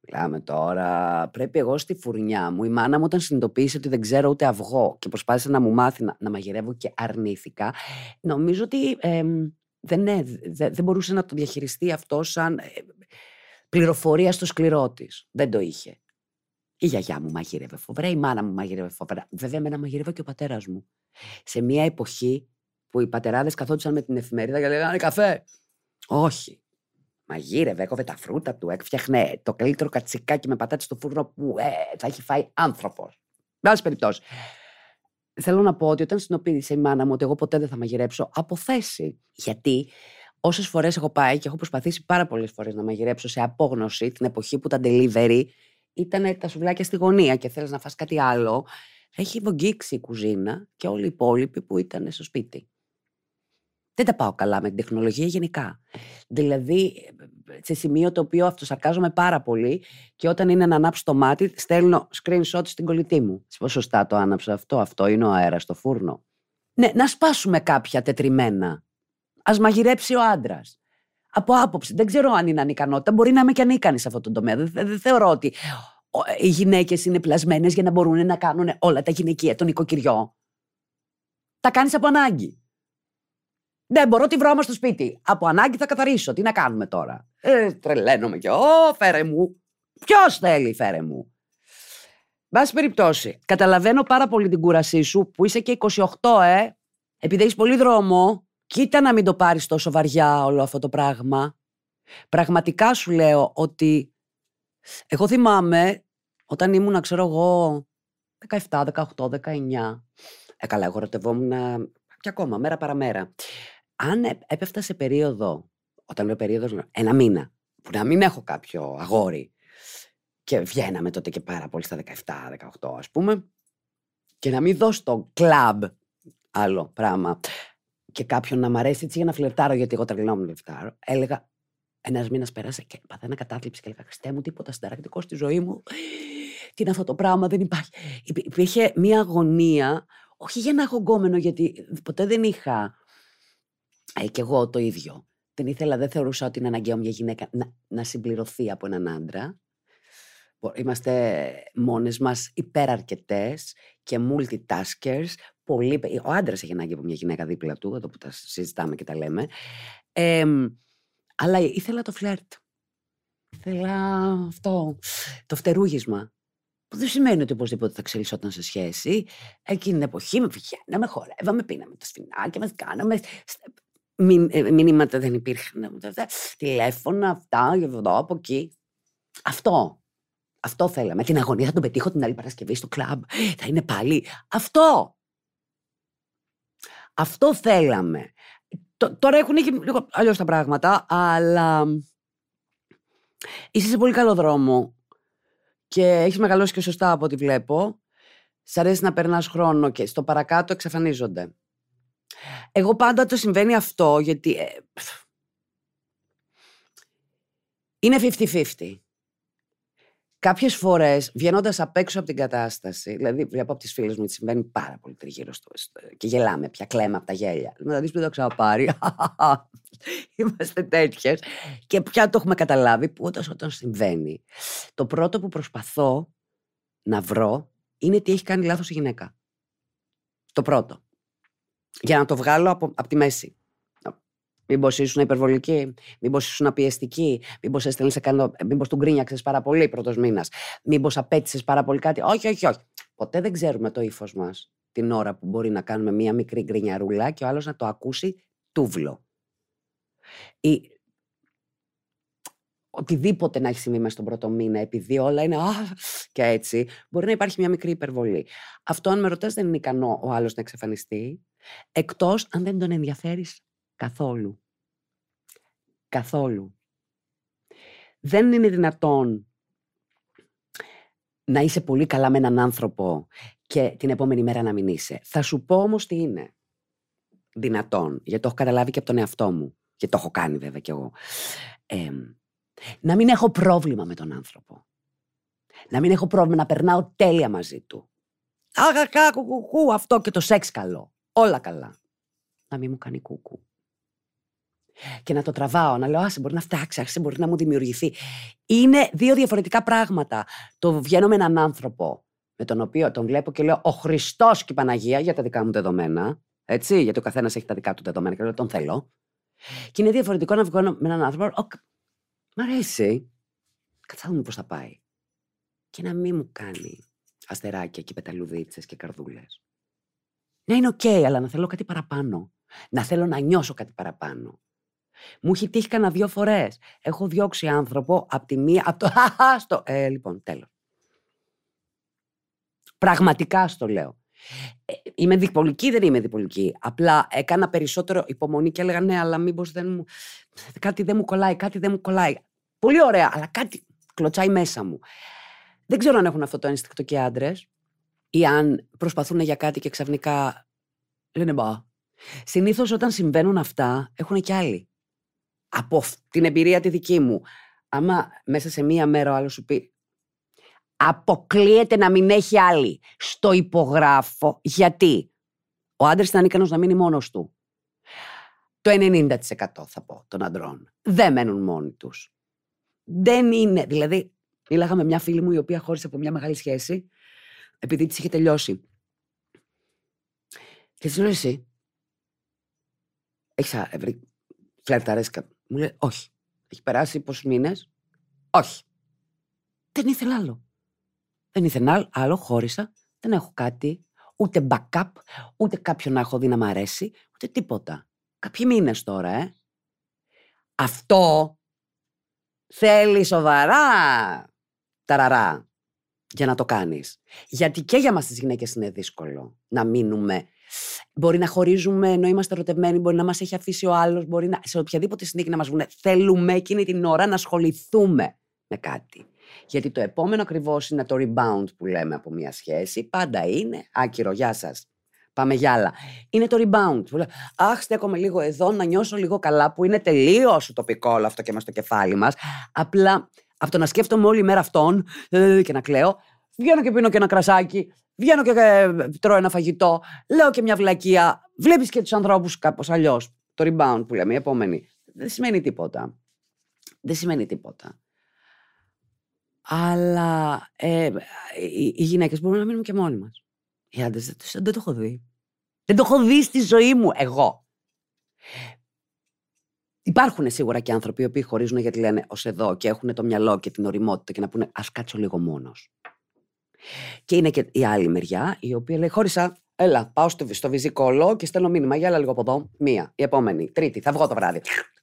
Μιλάμε τώρα. Πρέπει εγώ στη φουρνιά μου. Η μάνα μου όταν συνειδητοποίησε ότι δεν ξέρω ούτε αυγό και προσπάθησε να μου μάθει να, να μαγειρεύω και αρνήθηκα. Νομίζω ότι δεν, ναι, δεν μπορούσε να το διαχειριστεί αυτό σαν ε, πληροφορία στο σκληρό της. Δεν το είχε. Η γιαγιά μου μαγείρευε φοβερά, η μάνα μου μαγείρευε φοβερά. Βέβαια, εμένα μαγείρευε και ο πατέρας μου. Σε μια εποχή που οι πατεράδες καθόντουσαν με την εφημερίδα και λέγανε καφέ. Όχι. Μαγείρευε, έκοβε τα φρούτα του, έφτιαχνε το καλύτερο κατσικάκι με πατάτε στο φούρνο που ε, θα έχει φάει άνθρωπος. Με περιπτώσει. Θέλω να πω ότι όταν συνοποίησε η μάνα μου ότι εγώ ποτέ δεν θα μαγειρέψω, από θέση. Γιατί όσες φορές έχω πάει και έχω προσπαθήσει πάρα πολλές φορές να μαγειρέψω σε απόγνωση την εποχή που τα delivery ήταν τα σουβλάκια στη γωνία και θέλεις να φας κάτι άλλο, έχει βογγίξει η κουζίνα και όλοι οι υπόλοιποι που ήταν στο σπίτι. Δεν τα πάω καλά με την τεχνολογία γενικά. Δηλαδή, σε σημείο το οποίο αυτοσαρκάζομαι πάρα πολύ και όταν είναι να ανάψω το μάτι, στέλνω screenshot στην κολλητή μου. Πώς σωστά το άναψα αυτό, αυτό είναι ο αέρας στο φούρνο. Ναι, να σπάσουμε κάποια τετριμένα. Α μαγειρέψει ο άντρας. Από άποψη. Δεν ξέρω αν είναι ανικανότητα. Μπορεί να είμαι και ανίκανη σε αυτό το τομέα. Δεν, δεν θεωρώ ότι οι γυναίκες είναι πλασμένες για να μπορούν να κάνουν όλα τα γυναικεία, τον οικοκυριό. Τα κάνεις από ανάγκη. Δεν μπορώ τη βρώμα στο σπίτι. Από ανάγκη θα καθαρίσω. Τι να κάνουμε τώρα; Ε, τρελαίνομαι και. Ω, φέρε μου. Ποιος θέλει, φέρε μου; Βάση περιπτώσει, καταλαβαίνω πάρα πολύ την κούρασή σου που είσαι και 28, ε. Επειδή έχεις πολύ δρόμο, Κοίτα να μην το πάρεις τόσο βαριά όλο αυτό το πράγμα. Πραγματικά σου λέω ότι εγώ θυμάμαι όταν ήμουν, ξέρω εγώ, 17, 18, 19. Ε, καλά, εγώ ρωτευόμουν και ακόμα, μέρα παραμέρα. Αν έπεφτα σε περίοδο, όταν λέω περίοδος, ένα μήνα, που να μην έχω κάποιο αγόρι, και βγαίναμε τότε και πάρα πολύ στα 17, 18 ας πούμε, και να μην δω στο κλαμπ άλλο πράγμα και κάποιον να μ' αρέσει έτσι για να φλερτάρω, γιατί εγώ τρελνόμουν να φλερτάρω, έλεγα ένας μήνας πέρασε και παθαίνα κατάθλιψη και έλεγα Χριστέ μου, τίποτα συνταρακτικό στη ζωή μου. τι είναι αυτό το πράγμα, δεν υπάρχει. Υπήρχε μια αγωνία, όχι για να έχω γκόμενο, γιατί ποτέ δεν είχα. Ε, κι εγώ το ίδιο. Δεν ήθελα, δεν θεωρούσα ότι είναι αναγκαίο μια γυναίκα να, να συμπληρωθεί από έναν άντρα. Είμαστε μόνες μας υπεραρκετές και multitaskers. Πολύ, ο άντρας έχει ανάγκη από μια γυναίκα δίπλα του, εδώ που τα συζητάμε και τα λέμε. Ε, αλλά ήθελα το φλερτ. Ήθελα αυτό, το φτερούγισμα. Που δεν σημαίνει ότι οπωσδήποτε θα εξελισσόταν σε σχέση. Εκείνη την εποχή με βγαίναμε, χορεύαμε, πίναμε τα σφινάκια μας, κάναμε. Ε, μηνύματα δεν υπήρχαν. Τηλέφωνα, αυτά, εδώ, από εκεί. Αυτό. Αυτό θέλαμε. Την αγωνία θα τον πετύχω την άλλη Παρασκευή στο κλαμπ. Θα είναι πάλι. Αυτό. Αυτό θέλαμε. τώρα έχουν γίνει λίγο αλλιώς τα πράγματα, αλλά είσαι σε πολύ καλό δρόμο και έχεις μεγαλώσει και σωστά από ό,τι βλέπω. Σ' αρέσει να περνάς χρόνο και στο παρακάτω εξαφανίζονται. Εγώ πάντα το συμβαίνει αυτό γιατί. Ε, είναι 50-50. Κάποιες φορές, βγαίνοντας απ' έξω από την κατάσταση, δηλαδή βλέπω από τις φίλες μου ότι συμβαίνει πάρα πολύ τριγύρω στο, και γελάμε πια, κλαίμε από τα γέλια. Να δει που το ξαναπάρει. Είμαστε τέτοιες. Και πια το έχουμε καταλάβει που όταν, όταν συμβαίνει, το πρώτο που προσπαθώ να βρω είναι τι έχει κάνει λάθος η γυναίκα. Το πρώτο. Για να το βγάλω από, από τη μέση. Μήπως ήσουν υπερβολική, μήπως ήσουν απιεστική, μήπως έστελνες σε κάνω, μήπως του γκρίνιαξες πάρα πολύ πρώτος μήνας, μήπως απέτησες πάρα πολύ κάτι. Όχι, όχι, όχι. Ποτέ δεν ξέρουμε το ύφος μας την ώρα που μπορεί να κάνουμε μία μικρή γκρινιαρούλα και ο άλλος να το ακούσει τούβλο. Ή οτιδήποτε να έχει συμβεί μέσα στον πρώτο μήνα, επειδή όλα είναι α, και έτσι, μπορεί να υπάρχει μια μικρή υπερβολή. Αυτό, αν με ρωτάς, δεν είναι ικανό ο άλλος να εξαφανιστεί, εκτός αν δεν τον ενδιαφέρεις Καθόλου. Καθόλου. Δεν είναι δυνατόν να είσαι πολύ καλά με έναν άνθρωπο και την επόμενη μέρα να μην είσαι. Θα σου πω όμως τι είναι δυνατόν, γιατί το έχω καταλάβει και από τον εαυτό μου και το έχω κάνει βέβαια κι εγώ. να μην έχω πρόβλημα με τον άνθρωπο. Να μην έχω πρόβλημα να περνάω τέλεια μαζί του. Αγακά, κουκουκού, αυτό και το σεξ καλό. Όλα καλά. Να μην μου κάνει κουκού και να το τραβάω, να λέω Άσε, μπορεί να φτάξει, άσε, μπορεί να μου δημιουργηθεί. Είναι δύο διαφορετικά πράγματα. Το βγαίνω με έναν άνθρωπο με τον οποίο τον βλέπω και λέω Ο Χριστός και η Παναγία για τα δικά μου δεδομένα. Έτσι, γιατί ο καθένας έχει τα δικά του δεδομένα και λέω Τον θέλω. Και είναι διαφορετικό να βγαίνω με έναν άνθρωπο. Ο, μ' αρέσει. Καθόλου μου πώ θα πάει. Και να μην μου κάνει αστεράκια και πεταλουδίτσε και καρδούλες. Να είναι οκ, αλλά να θέλω κάτι παραπάνω. Να θέλω να νιώσω κάτι παραπάνω. Μου έχει τύχει κανένα δύο φορές. Έχω διώξει άνθρωπο από τη μία. Από το. στο. Ε, λοιπόν, τέλος. Πραγματικά στο λέω. Ε, είμαι διπολική, δεν είμαι διπολική. Απλά έκανα περισσότερο υπομονή και έλεγα ναι, αλλά μήπως δεν μου. Κάτι δεν μου κολλάει, κάτι δεν μου κολλάει. Πολύ ωραία, αλλά κάτι κλωτσάει μέσα μου. Δεν ξέρω αν έχουν αυτό το ένστικτο και οι άντρες ή αν προσπαθούν για κάτι και ξαφνικά λένε μπα. Συνήθως όταν συμβαίνουν αυτά έχουν και άλλοι από την εμπειρία τη δική μου, άμα μέσα σε μία μέρα ο άλλος σου πει αποκλείεται να μην έχει άλλη, στο υπογράφω, γιατί; Ο άντρας ήταν ικανός να μείνει μόνος του. Το 90% θα πω των αντρών δεν μένουν μόνοι τους. Δεν είναι, δηλαδή μίλαγα με μια φίλη μου η οποία χώρισε από μια μεγάλη σχέση επειδή της είχε τελειώσει. Και της λέω εσύ, έχεις βρει φλερταρέσκα μου λέει όχι. Έχει περάσει πόσους μήνες; Όχι. Δεν ήθελα άλλο. Δεν ήθελα άλλο, χώρισα. Δεν έχω κάτι. Ούτε backup, ούτε κάποιον να έχω δει να μ' αρέσει, ούτε τίποτα. Κάποιοι μήνες τώρα, ε. Αυτό θέλει σοβαρά ταραρά για να το κάνεις. Γιατί και για μας τις γυναίκες είναι δύσκολο να μείνουμε Μπορεί να χωρίζουμε ενώ είμαστε ερωτευμένοι, μπορεί να μας έχει αφήσει ο άλλος, μπορεί να, σε οποιαδήποτε συνθήκη να μας βγουν. Θέλουμε εκείνη την ώρα να ασχοληθούμε με κάτι. Γιατί το επόμενο ακριβώς είναι το rebound που λέμε από μια σχέση. Πάντα είναι άκυρο, γεια σας. Πάμε για άλλα. Είναι το rebound. Που Αχ, στέκομαι λίγο εδώ να νιώσω λίγο καλά, που είναι τελείως τοπικό όλο αυτό και με στο κεφάλι μας. Απλά από το να σκέφτομαι όλη μέρα αυτόν ε, και να κλαίω, Βγαίνω και πίνω και ένα κρασάκι. Βγαίνω και ε, τρώω ένα φαγητό. Λέω και μια βλακεία. Βλέπεις και τους ανθρώπους κάπως αλλιώς. Το rebound που λέμε, η επόμενη. Δεν σημαίνει τίποτα. Δεν σημαίνει τίποτα. Αλλά ε, οι, οι γυναίκες μπορούν να μείνουν και μόνοι μας. Οι άντρες δεν, δεν το έχω δει. Δεν το έχω δει στη ζωή μου εγώ. Υπάρχουν σίγουρα και άνθρωποι οι οποίοι χωρίζουν γιατί λένε ως εδώ και έχουν το μυαλό και την οριμότητα και να πούνε Α κάτσω λίγο μόνος. Και είναι και η άλλη μεριά, η οποία λέει: Χώρισα, έλα, πάω στο, στο βυζικόλο και στέλνω μήνυμα. Για άλλα λίγο από εδώ. Μία, η επόμενη, τρίτη, θα βγω το βράδυ.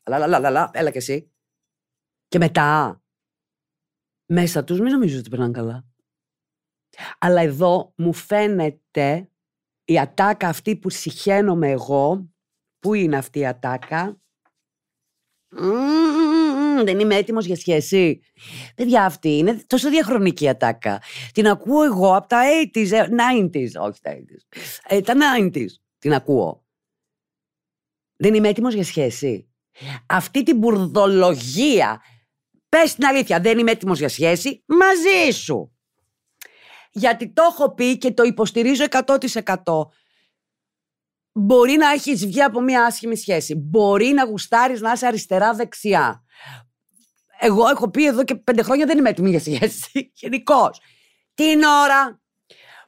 Λα, έλα κι εσύ. Και μετά, μέσα τους, μην νομίζω ότι περνάνε καλά. Αλλά εδώ μου φαίνεται η ατάκα αυτή που συχαίνομαι εγώ, πού είναι αυτή η ατάκα, δεν είμαι έτοιμος για σχέση. Παιδιά, αυτή είναι τόσο διαχρονική ατάκα. Την ακούω εγώ από τα 80s, 90s, ε, όχι τα 80s. Ε, τα 90s την ακούω. Δεν είμαι έτοιμος για σχέση. Αυτή την μπουρδολογία. Πες την αλήθεια, δεν είμαι έτοιμος για σχέση μαζί σου. Γιατί το έχω πει και το υποστηρίζω 100% μπορεί να έχεις βγει από μια άσχημη σχέση. Μπορεί να γουστάρεις να είσαι αριστερά-δεξιά. Εγώ έχω πει εδώ και πέντε χρόνια δεν είμαι έτοιμη για σχέση. Γενικώς. Την ώρα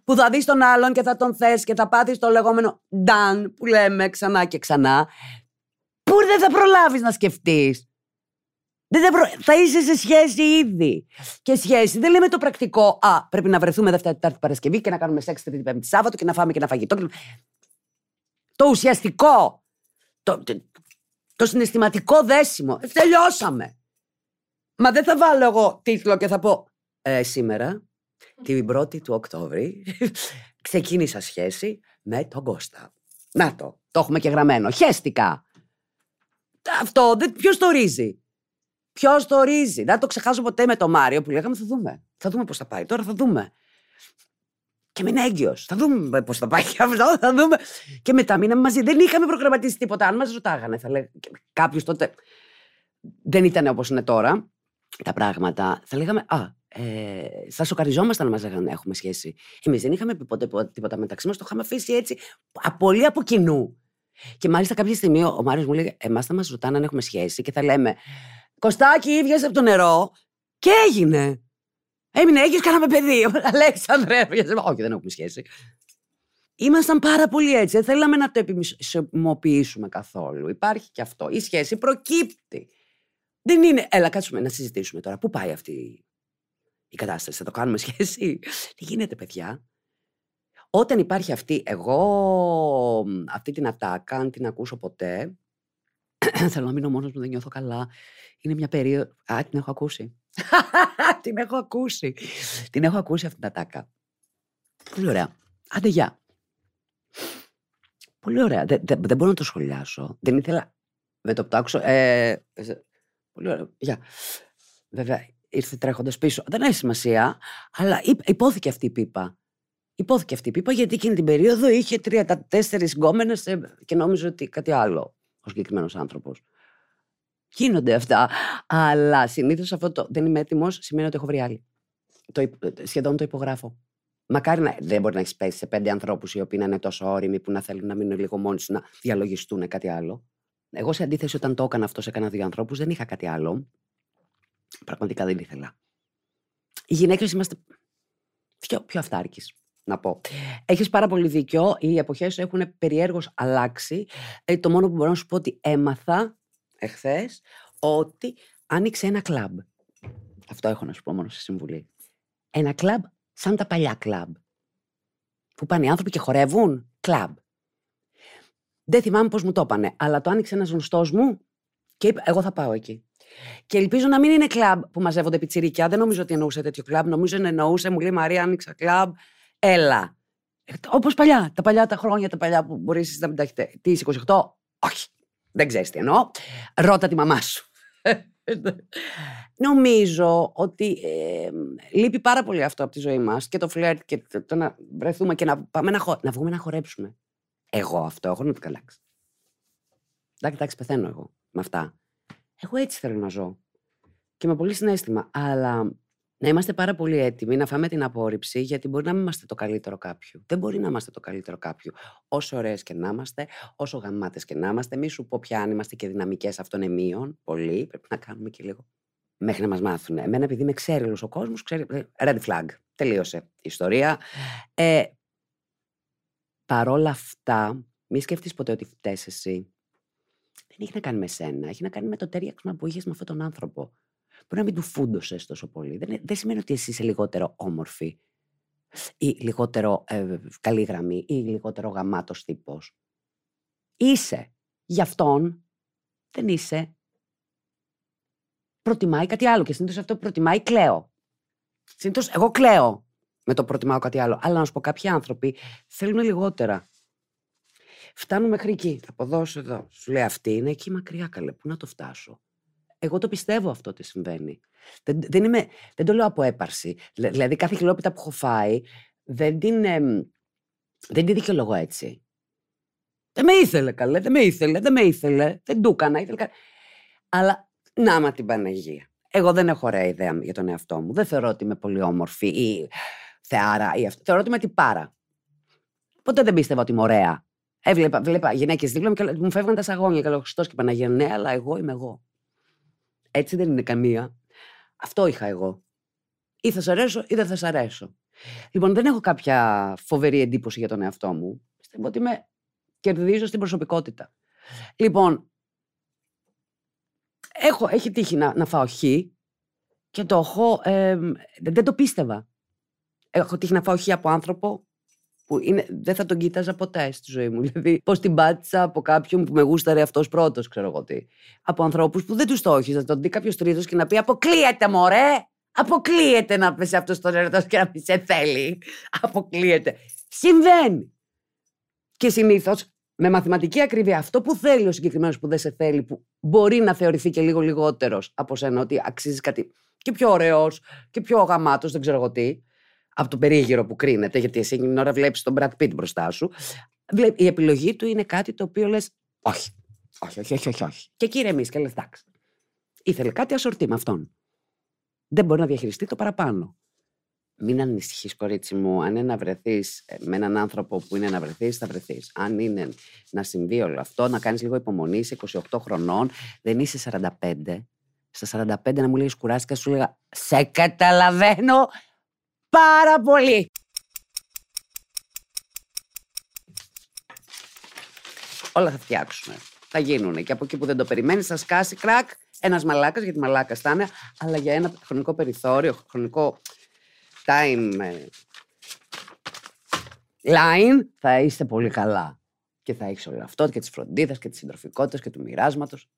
που θα δεις τον άλλον και θα τον θες και θα πάθεις το λεγόμενο done που λέμε ξανά και ξανά, πού δεν θα προλάβεις να σκεφτείς; Δεν θα, προ... θα είσαι σε σχέση ήδη. Και σχέση δεν λέμε το πρακτικό. Α, πρέπει να βρεθούμε Δευτέρα, Τετάρτη, Παρασκευή και να κάνουμε σεξ Τρίτη, Πέμπτη, Σάββατο και να φάμε και ένα φαγητό το ουσιαστικό, το, το, συναισθηματικό δέσιμο. Ε, τελειώσαμε. Μα δεν θα βάλω εγώ τίτλο και θα πω ε, σήμερα, την 1η του Οκτώβρη, ξεκίνησα σχέση με τον Κώστα. Να το, το έχουμε και γραμμένο. Χέστηκα. Αυτό, ποιος το ρίζει; Ποιος το ρίζει; Δεν το ξεχάσω ποτέ με τον Μάριο που λέγαμε θα δούμε. Θα δούμε πώς θα πάει. Τώρα θα δούμε και μείνε έγκυος. Θα δούμε πώς θα πάει αυτό, θα δούμε. Και μετά μείναμε μαζί. Δεν είχαμε προγραμματίσει τίποτα. Αν μας ρωτάγανε, θα λέγαμε. Κάποιος τότε δεν ήταν όπως είναι τώρα τα πράγματα. Θα λέγαμε Α, ε, θα σοκαριζόμασταν να μας λέγανε έχουμε σχέση. Εμείς δεν είχαμε πει ποτέ τίποτα μεταξύ μας. Το είχαμε αφήσει έτσι πολύ από κοινού. Και μάλιστα κάποια στιγμή ο Μάριος μου λέει: Εμάς θα μας ρωτάνε αν έχουμε σχέση και θα λέμε Κωστάκι, βγες από το νερό. Και έγινε. Έμεινε, έχει κάναμε παιδί. Αλέξανδρε. Όχι, δεν έχουμε σχέση. Ήμασταν πάρα πολύ έτσι. Δεν θέλαμε να το επιμοποιήσουμε καθόλου. Υπάρχει και αυτό. Η σχέση προκύπτει. Δεν είναι. Έλα, κάτσουμε να συζητήσουμε τώρα. Πού πάει αυτή η κατάσταση, θα το κάνουμε σχέση; Τι γίνεται, παιδιά; Όταν υπάρχει αυτή, εγώ αυτή την ατάκα, αν την ακούσω ποτέ, θέλω να μείνω μόνος μου, δεν νιώθω καλά. Είναι μια περίοδο. Α, την έχω ακούσει. την έχω ακούσει. την έχω ακούσει αυτή την ατάκα. Πολύ ωραία. Άντε, γεια. Πολύ ωραία. Δεν, δεν, δεν μπορώ να το σχολιάσω. Δεν ήθελα. Δεν το πτάξω. Ε, πολύ ωραία. Γεια. Βέβαια, ήρθε τρέχοντας πίσω. Δεν έχει σημασία. Αλλά υπόθηκε αυτή η πίπα. Υπόθηκε αυτή η πίπα γιατί εκείνη την περίοδο είχε τρία-τέσσερι γκόμενες και νόμιζε ότι κάτι άλλο ο συγκεκριμένος άνθρωπος. Γίνονται αυτά. Αλλά συνήθως αυτό το δεν είμαι έτοιμος σημαίνει ότι έχω βρει άλλη. Το, σχεδόν το υπογράφω. Μακάρι να δεν μπορεί να έχεις πέσει σε πέντε ανθρώπους οι οποίοι να είναι τόσο όριμοι που να θέλουν να μείνουν λίγο μόνοι σου να διαλογιστούν κάτι άλλο. Εγώ σε αντίθεση όταν το έκανα αυτό σε κανένα δύο ανθρώπους δεν είχα κάτι άλλο. Πραγματικά δεν ήθελα. Οι γυναίκες είμαστε πιο, πιο αυτάρκει, να πω. Έχεις πάρα πολύ δίκιο. Οι εποχές έχουν περιέργως αλλάξει. Ε, το μόνο που μπορώ να σου πω ότι έμαθα εχθές ότι άνοιξε ένα κλαμπ. Αυτό έχω να σου πω μόνο σε συμβουλή. Ένα κλαμπ σαν τα παλιά κλαμπ. Που πάνε οι άνθρωποι και χορεύουν. Κλαμπ. Δεν θυμάμαι πώς μου το έπανε, αλλά το άνοιξε ένας γνωστός μου και είπε, εγώ θα πάω εκεί. Και ελπίζω να μην είναι κλαμπ που μαζεύονται πιτσιρίκια. Δεν νομίζω ότι εννοούσε τέτοιο κλαμπ. Νομίζω ότι εννοούσε, μου λέει Μαρία, άνοιξα κλαμπ. Έλα. Όπως παλιά. Τα παλιά τα χρόνια, τα παλιά που μπορείς να μην τα έχετε. Τι είσαι 28. Όχι. Δεν ξέρεις τι εννοώ. Ρώτα τη μαμά σου. Νομίζω ότι ε, λείπει πάρα πολύ αυτό από τη ζωή μας και το φλερτ και το, να βρεθούμε και να, πάμε να, χω... να βγούμε να χορέψουμε. Εγώ αυτό έχω να το καλάξει. Εντάξει, εντάξει, πεθαίνω εγώ με αυτά. Εγώ έτσι θέλω να ζω. Και με πολύ συνέστημα. Αλλά Να είμαστε πάρα πολύ έτοιμοι να φάμε την απόρριψη, γιατί μπορεί να μην είμαστε το καλύτερο κάποιου. Δεν μπορεί να είμαστε το καλύτερο κάποιου. Όσο ωραίες και να είμαστε, όσο γαμάτες και να είμαστε, μη σου πω πια αν είμαστε και δυναμικές αυτονεμίων. Πολύ, πρέπει να κάνουμε και λίγο. Μέχρι να μας μάθουν. Εμένα, επειδή με ξέρει όλος ο κόσμος, ξέρει. Ε, red flag. Τελείωσε η ιστορία. Ε, παρόλα αυτά, μη σκεφτεί ποτέ ότι φταίεις εσύ. Δεν έχει να κάνει με σένα. Έχει να κάνει με το τέριαξμα που είχες με αυτόν τον άνθρωπο. Μπορεί να μην του φούντωσες τόσο πολύ. Δεν, δεν σημαίνει ότι εσύ είσαι λιγότερο όμορφη ή λιγότερο ε, καλή γραμμή ή λιγότερο γαμάτος τύπος. Είσαι. Γι' αυτόν δεν είσαι. Προτιμάει κάτι άλλο και συνήθως αυτό που προτιμάει κλαίω. Συνήθως εγώ κλαίω με το προτιμάω κάτι άλλο. Αλλά να σου πω, κάποιοι άνθρωποι θέλουν λιγότερα. Φτάνουν μέχρι εκεί. Θα αποδώσω εδώ. Σου λέει αυτή είναι εκεί μακριά καλέ. Πού να το φτάσω; Εγώ το πιστεύω αυτό ότι συμβαίνει. Δεν, δεν, είμαι, δεν το λέω από έπαρση. Δηλαδή, κάθε χιλόπιτα που έχω φάει δεν την, ε, δεν την δικαιολογώ έτσι. Δεν με ήθελε καλέ, δεν με ήθελε, δεν με ήθελε, δεν του έκανα, ήθελε. Αλλά να μα την Παναγία. Εγώ δεν έχω ωραία ιδέα για τον εαυτό μου. Δεν θεωρώ ότι είμαι πολύ όμορφη ή θεάρα ή αυτό. Θεωρώ ότι είμαι τυπάρα. Ποτέ δεν πίστευα ότι είμαι ωραία. Έβλεπα, βλέπα γυναίκες δίπλα μου και μου φεύγαν τα σαγόνια και λέω Χριστός και Παναγία. Ναι, αλλά εγώ είμαι εγώ. Έτσι δεν είναι καμία. Αυτό είχα εγώ. Ή θα σ' αρέσω ή δεν θα σ' αρέσω. Λοιπόν, δεν έχω κάποια φοβερή εντύπωση για τον εαυτό μου. Πιστεύω ότι με κερδίζω στην προσωπικότητα. Λοιπόν, έχω, έχει τύχει να, να φάω χ και το έχω, ε, δεν το πίστευα. Έχω τύχει να φάω χ από άνθρωπο που είναι, δεν θα τον κοίταζα ποτέ στη ζωή μου. Δηλαδή, πώς την πάτησα από κάποιον που με γούσταρε αυτός πρώτος, ξέρω εγώ τι. Από ανθρώπους που δεν τους το Να τον δει κάποιος τρίτος και να πει Αποκλείεται, μωρέ! Αποκλείεται να πεις αυτό τον ερωτό και να πει Σε θέλει. Αποκλείεται. Συμβαίνει. Και συνήθως με μαθηματική ακρίβεια αυτό που θέλει ο συγκεκριμένος που δεν σε θέλει, που μπορεί να θεωρηθεί και λίγο λιγότερος από σένα, ότι αξίζεις κάτι και πιο ωραίος και πιο γαμάτος, δεν ξέρω εγώ τι από το περίγυρο που κρίνεται, γιατί εσύ την ώρα βλέπεις τον Brad Pitt μπροστά σου. Η επιλογή του είναι κάτι το οποίο λες, όχι, όχι, όχι, όχι, όχι, όχι. Και κύριε εμεί και λες, εντάξει. Ήθελε κάτι ασορτή με αυτόν. Δεν μπορεί να διαχειριστεί το παραπάνω. Μην ανησυχείς, κορίτσι μου. Αν είναι να βρεθείς ε, με έναν άνθρωπο που είναι να βρεθείς, θα βρεθείς. Αν είναι να συμβεί όλο αυτό, να κάνεις λίγο υπομονή, είσαι 28 χρονών, δεν είσαι 45. Στα 45 να μου λέει κουράστηκα, σου λέγα Σε καταλαβαίνω, πάρα πολύ. Όλα θα φτιάξουν. Θα γίνουν. Και από εκεί που δεν το περιμένεις, θα σκάσει κρακ ένας μαλάκας, γιατί μαλάκας θα είναι, αλλά για ένα χρονικό περιθώριο, χρονικό time ε, line, θα είστε πολύ καλά. Και θα έχεις όλο αυτό και τη φροντίδα και τη συντροφικότητα και του μοιράσματος.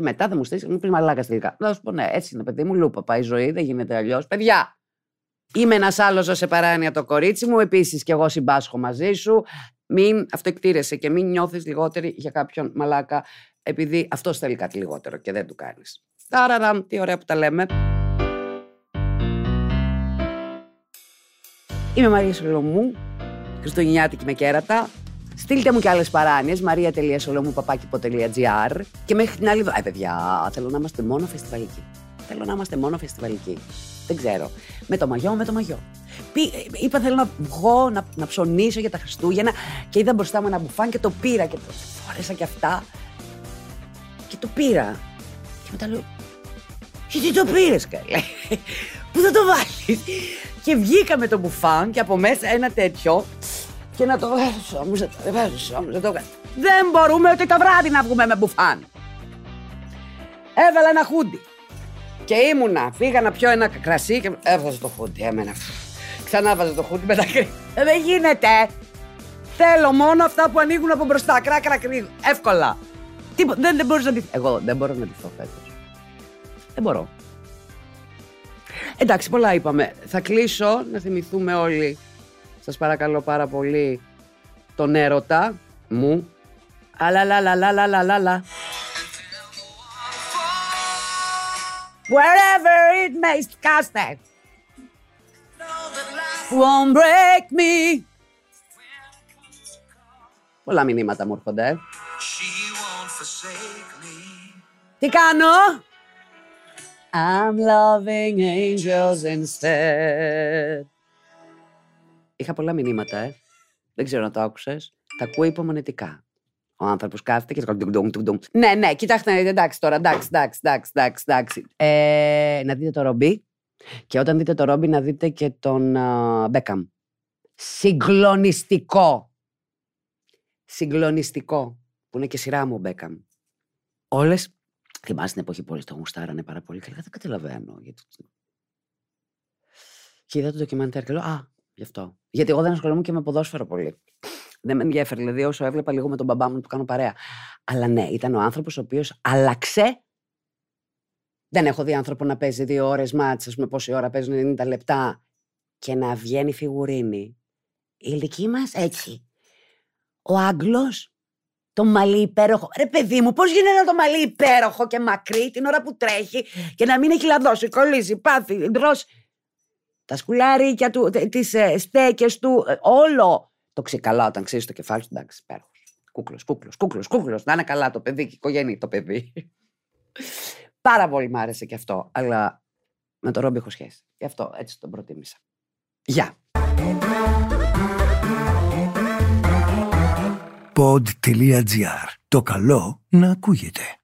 Ναι. Και μετά θα μου στείλεις, μου πεις μαλάκα τελικά. Θα σου πω, ναι, έτσι είναι, παιδί μου, λούπα. Πάει η ζωή, δεν γίνεται αλλιώς. Παιδιά, είμαι ένας άλλος σε παράνοια το κορίτσι μου. Επίσης και εγώ συμπάσχω μαζί σου. Μην αυτοεκτήρεσαι και μην νιώθεις λιγότερη για κάποιον μαλάκα, επειδή αυτός θέλει κάτι λιγότερο και δεν του κάνεις. Τάραραμ, τι ωραία που τα λέμε. Είμαι Μαρία Σολομού, Χριστουγεννιάτικη με κέρατα. Στείλτε μου και άλλες παράνοιες. Maria.solomou.gr και μέχρι την άλλη. Ε, παιδιά, θέλω να είμαστε μόνο φεστιβαλικοί. Θέλω να είμαστε μόνο φεστιβαλικοί. Δεν ξέρω. Με το μαγιό, με το μαγιό. είπα θέλω να βγω, να, να ψωνίσω για τα Χριστούγεννα και είδα μπροστά μου ένα μπουφάν και το πήρα και το φόρεσα και αυτά. Και το πήρα. Και μετά λέω, γιατί το πήρες, καλέ; Πού θα το βάλεις; Και βγήκα με το μπουφάν και από μέσα ένα τέτοιο και να το βάζω όμως, να το βάζω όμως, να το Δεν μπορούμε ούτε το βράδυ να βγούμε με μπουφάν. Έβαλα ένα χούντι. Και ήμουνα, φύγα να πιω ένα κρασί και έβαζα το χούντι. Έμενα. Ξανά βάζα το χούντι με τα κρύα. Ε, δεν γίνεται. Θέλω μόνο αυτά που ανοίγουν από μπροστά. Κράκρα κρύο. Εύκολα. δεν, δεν μπορείς να ντυθώ. Εγώ δεν μπορώ να ντυθώ φέτος. Δεν μπορώ. Εντάξει, πολλά είπαμε. Θα κλείσω να θυμηθούμε όλοι σας παρακαλώ πάρα πολύ τον έρωτα μου. Αλαλαλαλαλαλαλα. Wherever it may cast it won't break me. Πολλά μηνύματα μου έρχονται. Τι κάνω; I'm loving angels instead. Είχα πολλά μηνύματα, ε. Δεν ξέρω να το άκουσες. Τα ακούω υπομονετικά. Ο άνθρωπος κάθεται και κάνει. Ναι, ναι, κοιτάξτε, εντάξει τώρα, εντάξει, εντάξει, εντάξει, εντάξει. εντάξει. Ε, να δείτε το ρομπί. Και όταν δείτε το ρομπί, να δείτε και τον Μπέκαμ. Συγκλονιστικό. Συγκλονιστικό. Που είναι και σειρά μου ο Μπέκαμ. Όλες. Θυμάσαι την εποχή που όλοι το γουστάρανε πάρα πολύ. Και δεν καταλαβαίνω. Γιατί... Και είδα το ντοκιμαντέρ και λέω Α, γι' αυτό. Γιατί εγώ δεν ασχολούμαι και με ποδόσφαιρο πολύ. Δεν με ενδιαφέρει. Δηλαδή, όσο έβλεπα λίγο με τον μπαμπά μου, του κάνω παρέα. Αλλά ναι, ήταν ο άνθρωπος ο οποίος άλλαξε. Δεν έχω δει άνθρωπο να παίζει δύο ώρες μάτσα, με πόση ώρα παίζουν 90 λεπτά και να βγαίνει φιγουρίνη. Η ηλική μας έτσι. Ο Άγγλος, το μαλλί υπέροχο. Ρε παιδί μου, πώς γίνεται το μαλλί υπέροχο και μακρύ την ώρα που τρέχει και να μην έχει λαδώσει, κολλήσει, πάθει, ντρώσει. Τα σκουλάρια του, τις ε, στέκες του, ε, όλο. Το ξεκαλά όταν ξέρεις το κεφάλι σου, εντάξει, υπέροχος. Κούκλος, κούκλος, κούκλος, κούκλος. Να είναι καλά το παιδί και η οικογένεια το παιδί. Πάρα πολύ μ' άρεσε και αυτό. Αλλά με το Ρόμπι έχω σχέση. Γι' αυτό έτσι τον προτίμησα. Γεια. Pod.gr. Το καλό να ακούγεται.